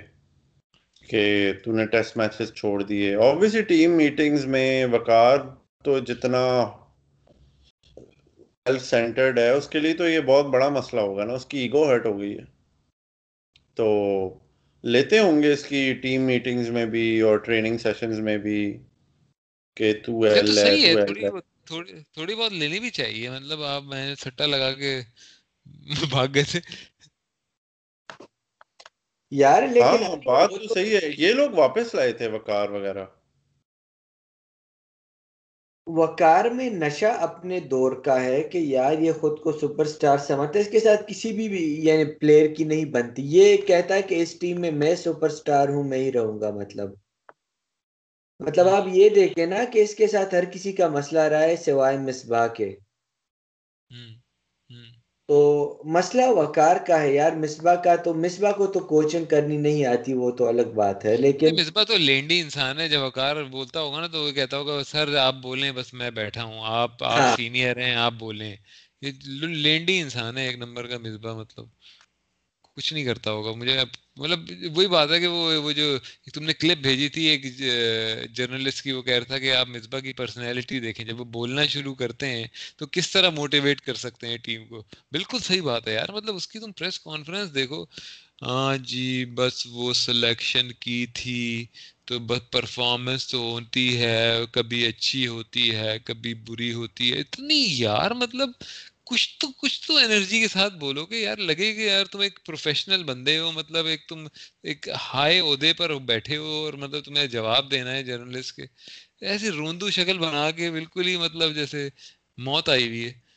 Speaker 2: کہ تو نے ٹیسٹ میچز چھوڑ دیے۔ اوبیسلی ٹیم میٹنگز میں وقار تو جتنا سیلف سینٹرڈ ہے اس کے لیے تو یہ بہت بڑا مسئلہ ہوگا نا اس کی ایگو ہرٹ ہو گئی ہے۔ تو لیتے ہوں گے اس کی ٹیم میٹنگز میں بھی اور ٹریننگ سیشنز میں بھی کہ تو ایل ہے
Speaker 1: تھوڑی بہت لینی بھی چاہیے۔ مطلب آپ میں سٹا لگا کے بھاگ گئے تھے۔
Speaker 3: یار لیکن
Speaker 2: ہاں بات تو صحیح ہے۔ یہ لوگ واپس لائے تھے وقار وغیرہ۔
Speaker 3: وقار میں نشہ اپنے دور کا ہے کہ یار یہ خود کو سپر سٹار سمجھتا ہے۔ اس کے ساتھ کسی بھی بھی یعنی پلیئر کی نہیں بنتی۔ یہ کہتا ہے کہ اس ٹیم میں میں سپر سٹار ہوں میں ہی رہوں گا مطلب۔ مطلب آپ یہ دیکھیں نا کہ اس کے ساتھ ہر کسی کا مسئلہ رہا ہے سوائے مصباح کے۔ تو مسئلہ وقار کا ہے یار مصباح کا تو مصباح کو تو کوچنگ کرنی نہیں آتی وہ تو الگ بات ہے لیکن
Speaker 1: مصباح تو لینڈی انسان ہے جب وقار بولتا ہوگا نا تو وہ کہتا ہوگا سر آپ بولیں بس میں بیٹھا ہوں آپ آپ
Speaker 3: ہاں۔
Speaker 1: سینئر ہیں آپ بولیں یہ لینڈی انسان ہے ایک نمبر کا مصباح مطلب کچھ نہیں کرتا ہوگا مجھے مطلب وہی بات ہے کہ وہ وہ جو تم نے کلپ بھیجی تھی ایک جرنلسٹ کی، وہ کہہ رہا تھا کہ آپ مصباح کی پرسنالٹی دیکھیں، جب وہ بولنا شروع کرتے ہیں تو کس طرح موٹیویٹ کر سکتے ہیں ٹیم کو؟ بالکل صحیح بات ہے یار مطلب اس کی تم پریس کانفرنس دیکھو۔ ہاں جی بس وہ سلیکشن کی تھی تو بس پرفارمنس تو ہوتی ہے، کبھی اچھی ہوتی ہے، کبھی بری ہوتی ہے۔ اتنی یار مطلب کچھ تو کچھ تو انرجی کے ساتھ بولو کہ یار لگے کہ یار تم ایک پروفیشنل بندے ہو مطلب ایک تم ایک ہائی عہدے پر بیٹھے ہو اور مطلب تمہیں جواب دینا ہے جرنلسٹ کے۔ ایسی روندو شکل بنا کے بالکل ہی مطلب جیسے موت آئی ہوئی ہے۔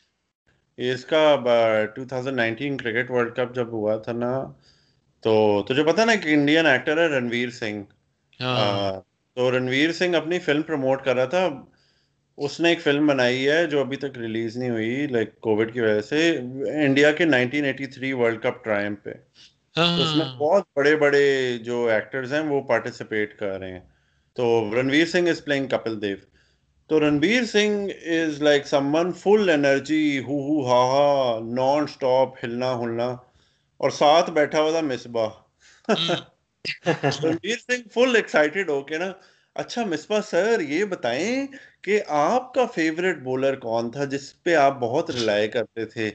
Speaker 2: اس کا 2019 کرکٹ ورلڈ کپ جب ہوا تھا نا تو تجھے پتا نا کہ انڈین ایکٹر ہے رنویر سنگھ۔
Speaker 1: ہاں۔
Speaker 2: تو رنویر سنگھ اپنی فلم پروموٹ کر رہا تھا۔ اس نے ایک فلم بنائی ہے جو ابھی تک ریلیز نہیں ہوئی لائک کووڈ کی وجہ سے انڈیا کے 1983 ورلڈ کپ ٹرائم پہ۔
Speaker 1: ہاں،
Speaker 2: اس میں بہت بڑے بڑے جو ایکٹرز ہیں وہ پارٹیسپیٹ کر رہے ہیں۔ تو رنویر سنگھ از پلئنگ کپل دیو تو Ranveer Singh is like someone full energy ہو ہو ہا ہا نان اسٹاپ ہلنا ہلنا۔ اور ساتھ بیٹھا ہوا تھا مصباح۔ رنویر سنگھ فل ایکسائٹیڈ ہو کے نا اچھا مصباح سر یہ بتائیں کہ آپ کا فیوریٹ بولر کون تھا جس پہ آپ بہت ریلائے کرتے تھے؟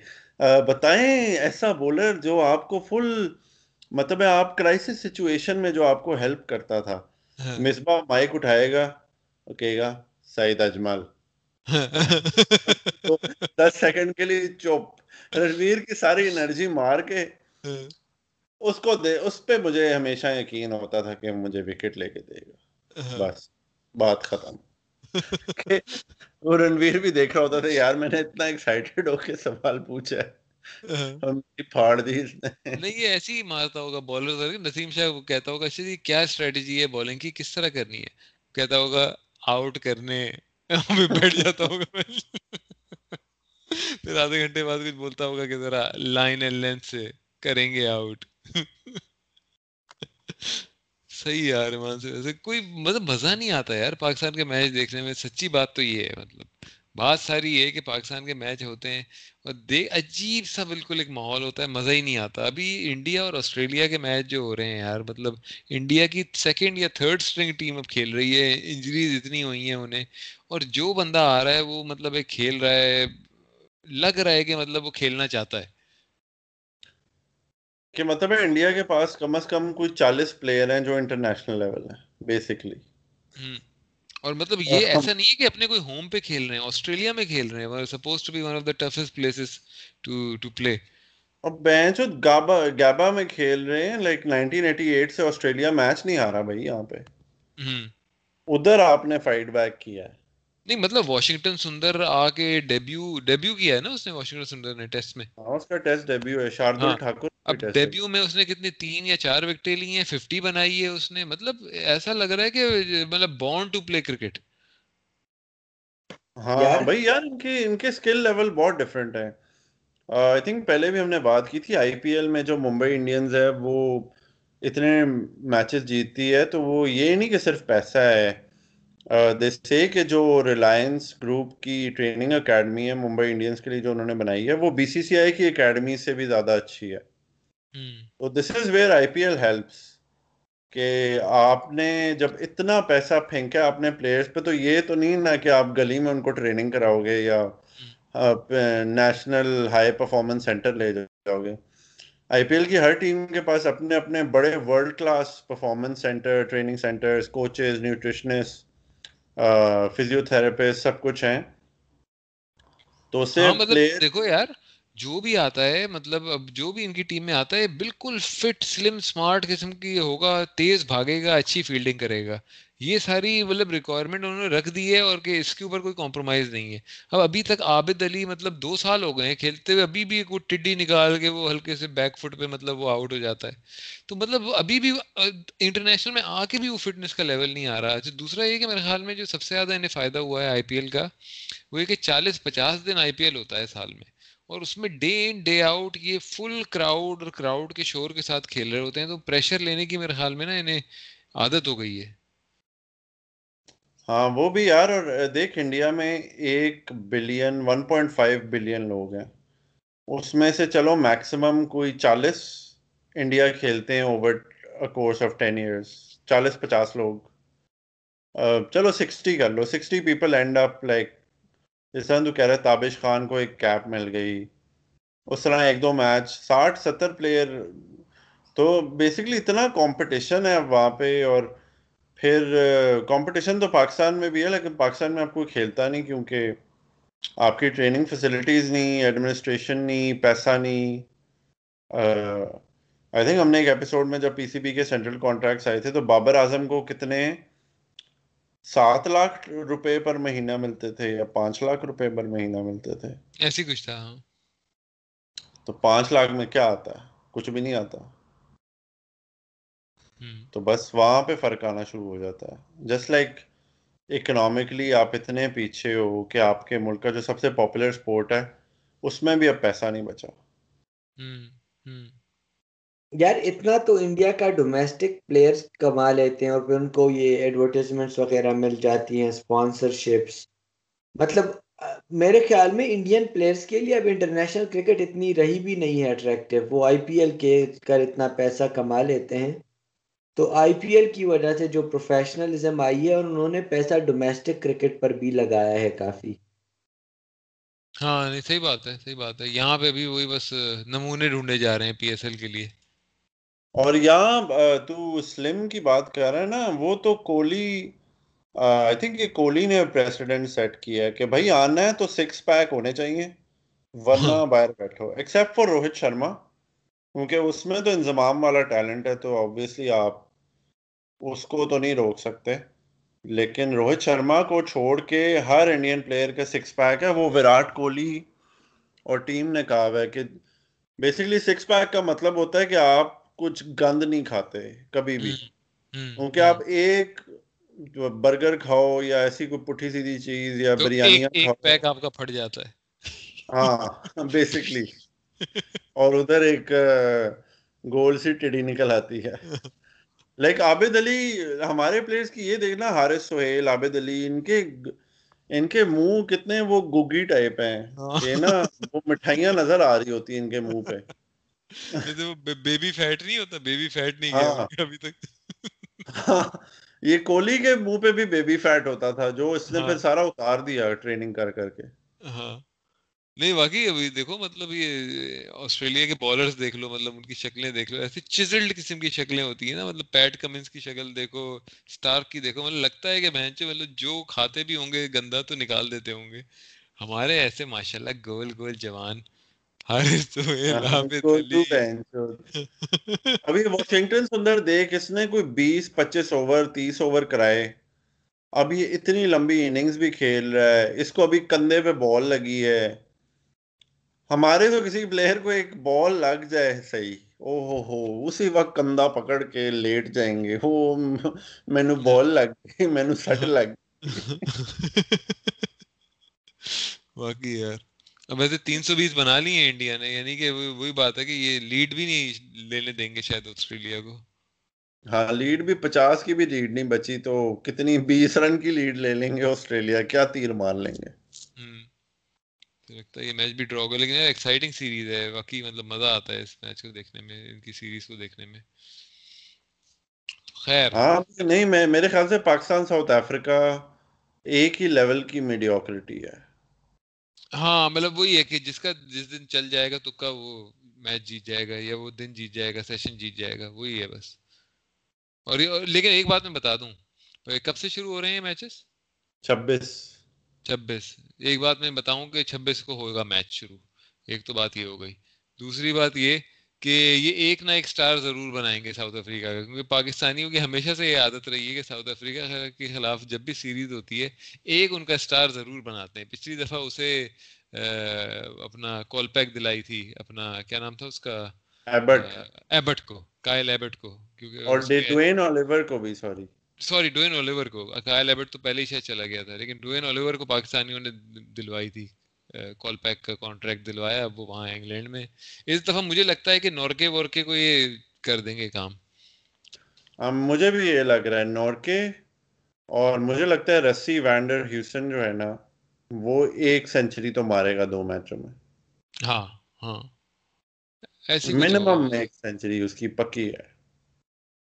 Speaker 2: بتائیں ایسا بولر جو آپ کو فل مطلب ہے آپ کرائسس سچویشن میں جو آپ کو ہیلپ کرتا تھا۔
Speaker 1: ہاں۔
Speaker 2: مصباح مائک اٹھائے گا کہے گا سعید اجمل۔ [laughs] دس سیکنڈ کے لیے چپ۔ رنویر کی ساری انرجی مار کے
Speaker 1: ہاں۔
Speaker 2: اس کو دے اس پہ مجھے ہمیشہ یقین ہوتا تھا کہ مجھے وکٹ لے کے دے گا۔
Speaker 1: ہاں۔
Speaker 2: بس بات ختم۔ وہ رنویر بھی دیکھ رہا ہوتا تھا یار میں نے اتنا ایکسائٹیڈ ہو کے سوال پوچھا ہے۔ پھاڑ دی اس نے۔
Speaker 1: نہیں یہ ایسے ہی مارتا ہوگا بالر نسیم شاہ کہتا ہوگا کیا اسٹریٹجی ہے بالنگ کی؟ کس طرح کرنی ہے؟ کہتا ہوگا آؤٹ کرنے [laughs] بیٹھ جاتا ہوگا۔ [laughs] پھر آدھے گھنٹے بعد کچھ بولتا ہوگا کہ ذرا لائن اینڈ لینتھ سے کریں گے آؤٹ [laughs] صحیح یار، ایمان سے۔ ویسے کوئی مطلب مزہ نہیں آتا یار پاکستان کے میچ دیکھنے میں۔ سچی بات تو یہ ہے مطلب بات ساری یہ ہے کہ پاکستان کے میچ ہوتے ہیں اور دیکھ عجیب سا بالکل ایک ماحول ہوتا ہے، مزہ ہی نہیں آتا۔ ابھی انڈیا اور آسٹریلیا کے میچ جو ہو رہے ہیں یار مطلب انڈیا کی سیکنڈ یا تھرڈ اسٹرنگ ٹیم اب کھیل رہی ہے انجریز اتنی ہوئی ہیں انہیں۔ اور جو بندہ آ رہا ہے وہ مطلب ایک کھیل رہا ہے، لگ رہا ہے کہ مطلب وہ کھیلنا چاہتا ہے۔
Speaker 2: کہ مطلب ہے انڈیا کے پاس کم از کم کوئی چالیس پلیئر ہیں جو انٹرنیشنل لیول ہیں بیسکلی
Speaker 1: اور مطلب یہ ایسا نہیں ہے کہ اپنے کوئی ہوم پہ کھیل رہے ہیں آسٹریلیا میں کھیل رہے ہیں suppose to be one of the toughest places to to play
Speaker 2: اور بینچ گابا گابا میں کھیل رہے ہیں لائک 1988 سے آسٹریلیا میچ نہیں ہارا بھائی یہاں پہ۔ ادھر آپ نے فائٹ بیک کیا ہے۔
Speaker 1: نہیں مطلب واشنگٹن سندر آ کے ڈیبیو ڈیبیو کیا ہے نا اس نے واشنگٹن سندر نے ٹیسٹ میں؟
Speaker 2: ہاں اس کا ٹیسٹ ڈیبیو ہے شاردل
Speaker 1: ہاں۔
Speaker 2: ٹھاکر
Speaker 1: اب ڈیبیو میں اس نے کتنی تین یا چار وکٹیں لی ہیں ففٹی بنائی ہے اس نے مطلب ایسا لگ رہا ہے کہ مطلب بورن ٹو پلے کرکٹ
Speaker 2: ہاں بھائی یار ان کے ان کے اسکل لیول بہت ڈفرینٹ ہے آئی تھنک پہلے بھی ہم نے بات کی تھی آئی پی ایل میں جو ممبئی انڈینز ہے وہ اتنے میچز جیتتی ہے تو وہ یہ نہیں کہ صرف پیسہ ہے۔ سے کہ جو ریلائنس گروپ کی ٹریننگ اکیڈمی ہے ممبئی انڈینس کے لیے جو انہوں نے بنائی ہے وہ بی سی سی آئی کی اکیڈمی سے بھی زیادہ اچھی ہے تو this is where I P L helps کہ آپ نے جب اتنا پیسہ پھینکا اپنے پلیئرس پہ تو یہ تو نہیں نا کہ آپ گلی میں ان کو ٹریننگ کراؤ گے یا نیشنل ہائی پرفارمنس سینٹر لے جاؤ گے آئی پی ایل کی ہر ٹیم کے پاس اپنے اپنے بڑے world class performance centre training centre coaches nutritionist physio therapist سب کچھ ہیں۔ تو سے
Speaker 1: ہاں مطلب دیکھو یار جو بھی آتا ہے مطلب اب جو بھی ان کی ٹیم میں آتا ہے بالکل فٹ سلم سمارٹ قسم کی ہوگا تیز بھاگے گا اچھی فیلڈنگ کرے گا۔ یہ ساری مطلب ریکوائرمنٹ انہوں نے رکھ دی ہے اور کہ اس کے اوپر کوئی کمپرومائز نہیں ہے۔ اب ابھی تک عابد علی مطلب دو سال ہو گئے ہیں کھیلتے ہوئے، ابھی بھی کوئی ٹڈی نکال کے وہ ہلکے سے بیک فٹ پہ مطلب وہ آؤٹ ہو جاتا ہے۔ تو مطلب ابھی بھی انٹرنیشنل میں آ کے بھی وہ فٹنس کا لیول نہیں آ رہا۔ اچھا، دوسرا یہ کہ میرے خیال میں جو سب سے زیادہ انہیں فائدہ ہوا ہے آئی پی ایل کا، وہ یہ کہ چالیس پچاس دن آئی پی ایل ہوتا ہے سال میں۔ اور اس میں ڈے ان ڈے آؤٹ یہ فل کراؤڈ اور کراؤڈ کے شور کے ساتھ کھیل رہے ہوتے ہیں۔ تو پریشر لینے کی میرے خیال میں نا انہیں عادت ہو گئی ہے۔
Speaker 2: ہاں وہ بھی یار، اور دیکھ انڈیا میں ایک billion, one point five billion لوگ ہیں۔ اس میں سے چلو میکسیمم کوئی چالیس انڈیا کھیلتے ہیں over course of ten years چالیس پچاس لوگ۔ چلو سکسٹی کر لو۔ Sixty people end up like جس طرح تو کہہ رہے، تابش خان کو ایک کیپ مل گئی۔ اس طرح ایک دو میچ ساٹھ ستر پلیئر تو بیسکلی اتنا کمپٹیشن ہے وہاں پہ، اور پھر کمپٹیشن تو پاکستان میں بھی ہے لیکن پاکستان میں آپ کوئی کھیلتا نہیں کیونکہ آپ کی ٹریننگ فیسلٹیز نہیں ایڈمنسٹریشن نہیں پیسہ نہیں. آئی تھنک ہم نے ایک ایپیسوڈ میں جب پی سی بی کے سینٹرل کانٹریکٹس آئے تھے تو بابر اعظم کو کتنے سات لاکھ روپے پر مہینہ ملتے تھے یا پانچ لاکھ روپے پر مہینہ ملتے تھے.
Speaker 1: ایسی کچھ تھا ہاں۔
Speaker 2: تو پانچ لاکھ میں کیا آتا ہے؟ کچھ بھی نہیں آتا. تو بس وہاں پہ فرق آنا شروع ہو جاتا ہے۔ جسٹ لائک اکنامکلی آپ اتنے پیچھے ہو کہ آپ کے ملک کا جو سب سے پاپولر اسپورٹ ہے اس میں بھی اب پیسہ نہیں بچا۔
Speaker 3: یار اتنا تو انڈیا کا ڈومیسٹک پلیئرز کما لیتے ہیں اور پھر ان کو یہ ایڈورٹیزمنٹس وغیرہ مل جاتی ہیں اسپانسرشپس مطلب میرے خیال میں انڈین پلیئرز کے لیے اب انٹرنیشنل کرکٹ اتنی رہی بھی نہیں ہے اٹریکٹیو وہ آئی پی ایل کے کر اتنا پیسہ کما لیتے ہیں۔ تو آئی پی ایل کی وجہ سے جو پروفیشنلزم آئی ہے اور انہوں نے پیسہ ڈومیسٹک کرکٹ پر بھی لگایا ہے کافی۔
Speaker 1: ہاں نہیں صحیح بات ہے صحیح بات ہے۔ یہاں پہ بھی وہی بس نمونے ڈھونڈے جا رہے ہیں پی ایس ایل کے لیے۔
Speaker 2: اور یہاں تو سلم کی بات کر رہا ہے نا وہ تو کوہلی آئی تھنک یہ کوہلی نے پریسیڈنٹ سیٹ کیا ہے کہ بھائی آنا ہے تو سکس پیک ہونے چاہیے ورنہ ہاں۔ باہر بیٹھو۔ ایکسپٹ فار روہت شرما کیونکہ اس میں تو انضمام والا ٹیلنٹ ہے تو آبویسلی آپ اس کو تو نہیں روک سکتے۔ لیکن روہت شرما کو چھوڑ کے ہر انڈین پلیئر کا سکس پیک ہے وہ وراٹ کوہلی اور ٹیم نے کہا ہے کہ بیسکلی سکس پیک کا مطلب ہوتا ہے کہ آپ کچھ گند نہیں کھاتے کبھی بھی۔ کیونکہ آپ ایک برگر کھاؤ یا ایسی کوئی پٹھی سیدھی چیز یا بریانی
Speaker 1: پیک آپ کا پھٹ جاتا ہے۔
Speaker 2: ہاں بیسکلی [laughs] اور ادھر ایک گول سی ٹڈی نکل آتی ہے۔ [laughs] لائک عابد علی ہمارے پلیئرس کی یہ دیکھنا حارث سہیل عابد علی ان کے ان کے منہ کتنے وہ گگی ٹائپ ہیں ہاں۔ کہ نا وہ مٹھائیاں نظر آ رہی ہوتی ان کے منہ پہ
Speaker 1: بیبی فیٹ نہیں ہوتا بیبی فیٹ نہیں گیا ہاں۔ ابھی تک
Speaker 2: ہاں۔ یہ کوہلی کے منہ پہ بھی بیبی فیٹ ہوتا تھا جو اس نے پھر سارا اتار دیا ٹریننگ کر کر کے
Speaker 1: ہاں نہیں واقعی ابھی دیکھو مطلب یہ آسٹریلیا کے بالرز دیکھ لو مطلب ان کی شکلیں دیکھ لو ایسی چزلڈ قسم کی شکلیں ہوتی ہیں نا مطلب پیٹ کمنس کی شکل دیکھو اسٹارک کی دیکھو مطلب لگتا ہے کہ بہن مطلب جو کھاتے بھی ہوں گے گندا تو نکال دیتے ہوں گے۔ ہمارے ایسے ماشاء اللہ گول گول جوان
Speaker 2: ابھی واشنگٹن سندر دیکھ اس نے کوئی بیس پچیس اوور تیس اوور کرائے۔ اب یہ اتنی لمبی اننگز بھی کھیل رہا ہے اس کو ابھی کندھے پہ بال لگی ہے۔ ہمارے تو کسی پلیئر کو ایک بال لگ جائے صحیح۔ او ہو ہو اسی وقت کندھا پکڑ کے لیٹ جائیں گے۔ وہ مینو بال لگ گئی مینو سٹ لگ
Speaker 1: باقی یار۔ اب ویسے تین سو بیس بنا لی ہیں انڈیا نے یعنی کہ وہی بات ہے کہ یہ لیڈ بھی نہیں لینے دیں گے شاید آسٹریلیا کو۔
Speaker 2: ہاں لیڈ بھی پچاس کی بھی لیڈ نہیں بچی تو کتنی بیس رن کی لیڈ لے لیں گے آسٹریلیا؟ کیا تیر مار لیں گے؟
Speaker 1: لگتا ہے یہ میچ بھی ڈرا ہوگا لیکن یار ایکسائٹنگ سیریز ہے واقعی مطلب مزہ آتا ہے اس میچ کو دیکھنے میں ان کی سیریز کو دیکھنے میں
Speaker 2: خیر ہاں نہیں میں میرے خیال سے پاکستان ساؤتھ افریقہ ایک ہی لیول کی میڈیوکریٹی ہے
Speaker 1: ہاں مطلب وہی ہے کہ جس کا جس دن چل جائے گا تو کا وہ میچ جیت جائے گا یا وہ دن جیت جائے گا سیشن جیت جائے گا وہی ہے بس اور لیکن ایک بات میں بتا دوں کب سے شروع ہو رہے ہیں میچز
Speaker 2: چھبیس
Speaker 1: چھبیس۔ ایک بات میں بتاؤں کہ چھبیس کو ہوگا میچ شروع۔ ایک تو بات یہ ہو گئی۔ دوسری بات یہ کہ یہ ایک نہ ایک سٹار ضرور بنائیں گے ساؤتھ افریقہ کا کیونکہ پاکستانیوں کی ہمیشہ سے یہ عادت رہی ہے کہ ساؤتھ افریقہ کے خلاف جب بھی سیریز ہوتی ہے ایک ان کا سٹار ضرور بناتے ہیں۔ پچھلی دفعہ اسے اپنا کال پیک دلائی تھی اپنا کیا نام تھا اس کا؟ ایبٹ کو کائل ایبٹ کو کیونکہ اور ڈوین اولیور کو بھی سوری۔ سوری ڈوین اولیور کو. کائل ایبٹ تو پہلے ہی شاید چلا گیا تھا لیکن ڈوین اولیور کو پاکستانیوں نے دلوائی تھی۔ کال پیک کا کانٹریکٹ دلوایا اب وہ وہاں انگلینڈ میں۔ اس دفعہ مجھے لگتا ہے کہ نورکے وورکے کو یہ کر دیں گے کام۔
Speaker 2: مجھے بھی یہ لگ رہا ہے نورکے اور مجھے لگتا ہے رسی وینڈر ہیوسن جو ہے نا وہ ایک سینچری تو مارے گا دو میچوں میں۔
Speaker 1: ہاں ہاں۔
Speaker 2: منیمم ایک سینچری اس کی پکی ہے۔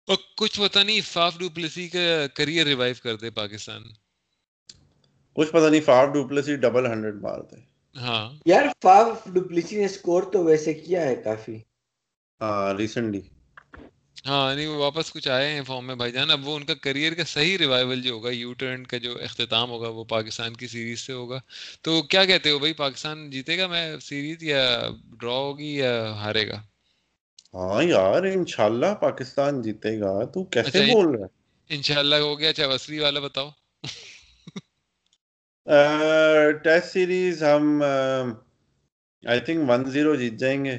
Speaker 1: اور کچھ پتا نہیں فاف ڈوپلسی کا کریئر ریوائیو کر دے پاکستان۔
Speaker 2: کچھ پتہ نہیں فاف ڈوپلسی ڈبل ہنڈریڈ مار دے۔
Speaker 3: ہاں۔ یار فاف ڈوپلسی نے سکور تو ویسے کیا ہے کافی۔
Speaker 2: ہاں ریسنٹلی
Speaker 1: ہاں نہیں وہ واپس کچھ آئے ہیں فارم میں بھائی جان اب وہ ان کا کریئر کا صحیح ریوائول جو ہوگا یو ٹرن کا جو اختتام ہوگا وہ پاکستان کی سیریز سے ہوگا۔ تو کیا کہتے ہو بھائی پاکستان جیتے گا میں سیریز یا ڈرا ہوگی یا ہارے گا؟
Speaker 2: ہاں یار انشاءاللہ پاکستان جیتے گا تو کیسے اچھا، بول رہا
Speaker 1: ہے انشاءاللہ ہو گیا چاہے وسری والا بتاؤ۔
Speaker 2: ٹیسٹ سیریز ہم آئی تھنک ون زیرو جیت جائیں گے۔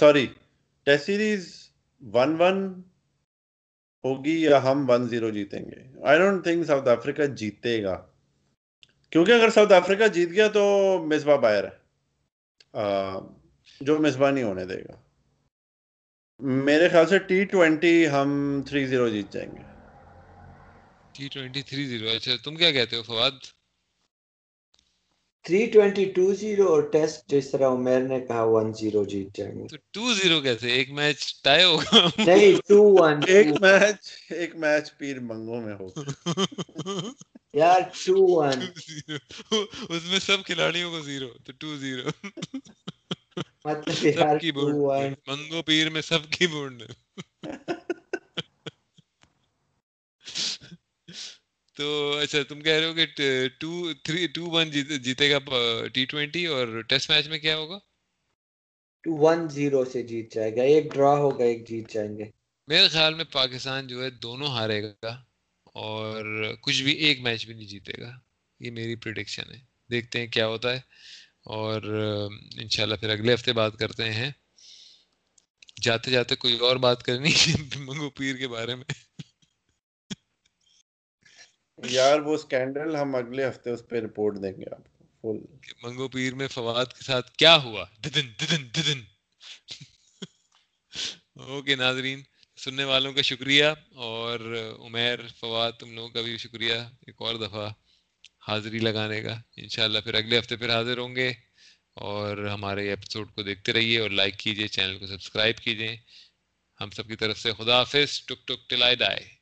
Speaker 2: Sorry test series one one ہوگی یا ہم ون زیرو جیتیں گے۔ I don't think South Africa جیتے گا کیونکہ اگر ساؤتھ افریقہ جیت گیا تو مصباح باہر ہے۔ جو نہیں ہونے دے گا۔ میرے خیال سے ٹی ٹوینٹی ہم تھری زیرو جیت جائیں گے۔
Speaker 1: ٹی ٹوینٹی تھری زیرو اچھا تم کیا کہتے ہو Fawad?
Speaker 3: Three twenty two zero اور ٹیسٹ جس طرح عمیر نے کہا ون زیرو جیت جائیں گے۔
Speaker 1: تو ٹو زیرو کیسے؟ ایک میچ ٹائی ہوگا۔
Speaker 3: نہیں ٹو ون [laughs]
Speaker 2: ایک میچ ایک میچ پیر منگوں میں ہوگا۔ [laughs]
Speaker 3: یار ٹو ون [laughs]
Speaker 1: اس میں سب کھلاڑیوں کو زیرو تو ٹو زیرو مطلب [laughs] منگو پیر میں سب کی [laughs] تو اچھا تم کہہ رہے ہو کہ ٹو تھری ٹو ون جیتے گا ٹی ٹوینٹی اور ٹیسٹ میچ میں کیا ہوگا؟
Speaker 3: ٹو ون زیرو سے جیت جائے گا ایک ڈرا ہوگا ایک جیت جائیں گے۔
Speaker 1: میرے خیال میں پاکستان جو ہے دونوں ہارے گا اور کچھ بھی ایک میچ بھی نہیں جیتے گا یہ میری پریڈکشن ہے۔ دیکھتے ہیں کیا ہوتا ہے۔ اور انشاءاللہ پھر اگلے ہفتے بات کرتے ہیں۔ جاتے جاتے کوئی اور بات کرنی [laughs] منگو پیر کے بارے میں۔
Speaker 2: یار وہ سکینڈل ہم اگلے ہفتے اس پہ رپورٹ دیں گے آپ کو
Speaker 1: منگو پیر میں فواد کے ساتھ کیا ہوا؟ ددن ددن ددن۔ [laughs] اوکے ناظرین سننے والوں کا شکریہ اور عمیر فواد تم لوگوں کا بھی شکریہ۔ ایک اور دفعہ۔ حاضری لگانے کا۔ انشاءاللہ پھر اگلے ہفتے پھر حاضر ہوں گے اور ہمارے ایپیسوڈ کو دیکھتے رہیے اور لائک کیجیے چینل کو سبسکرائب کیجیے ہم سب کی طرف سے خدا حافظ۔ ٹک ٹک ٹلائے دائے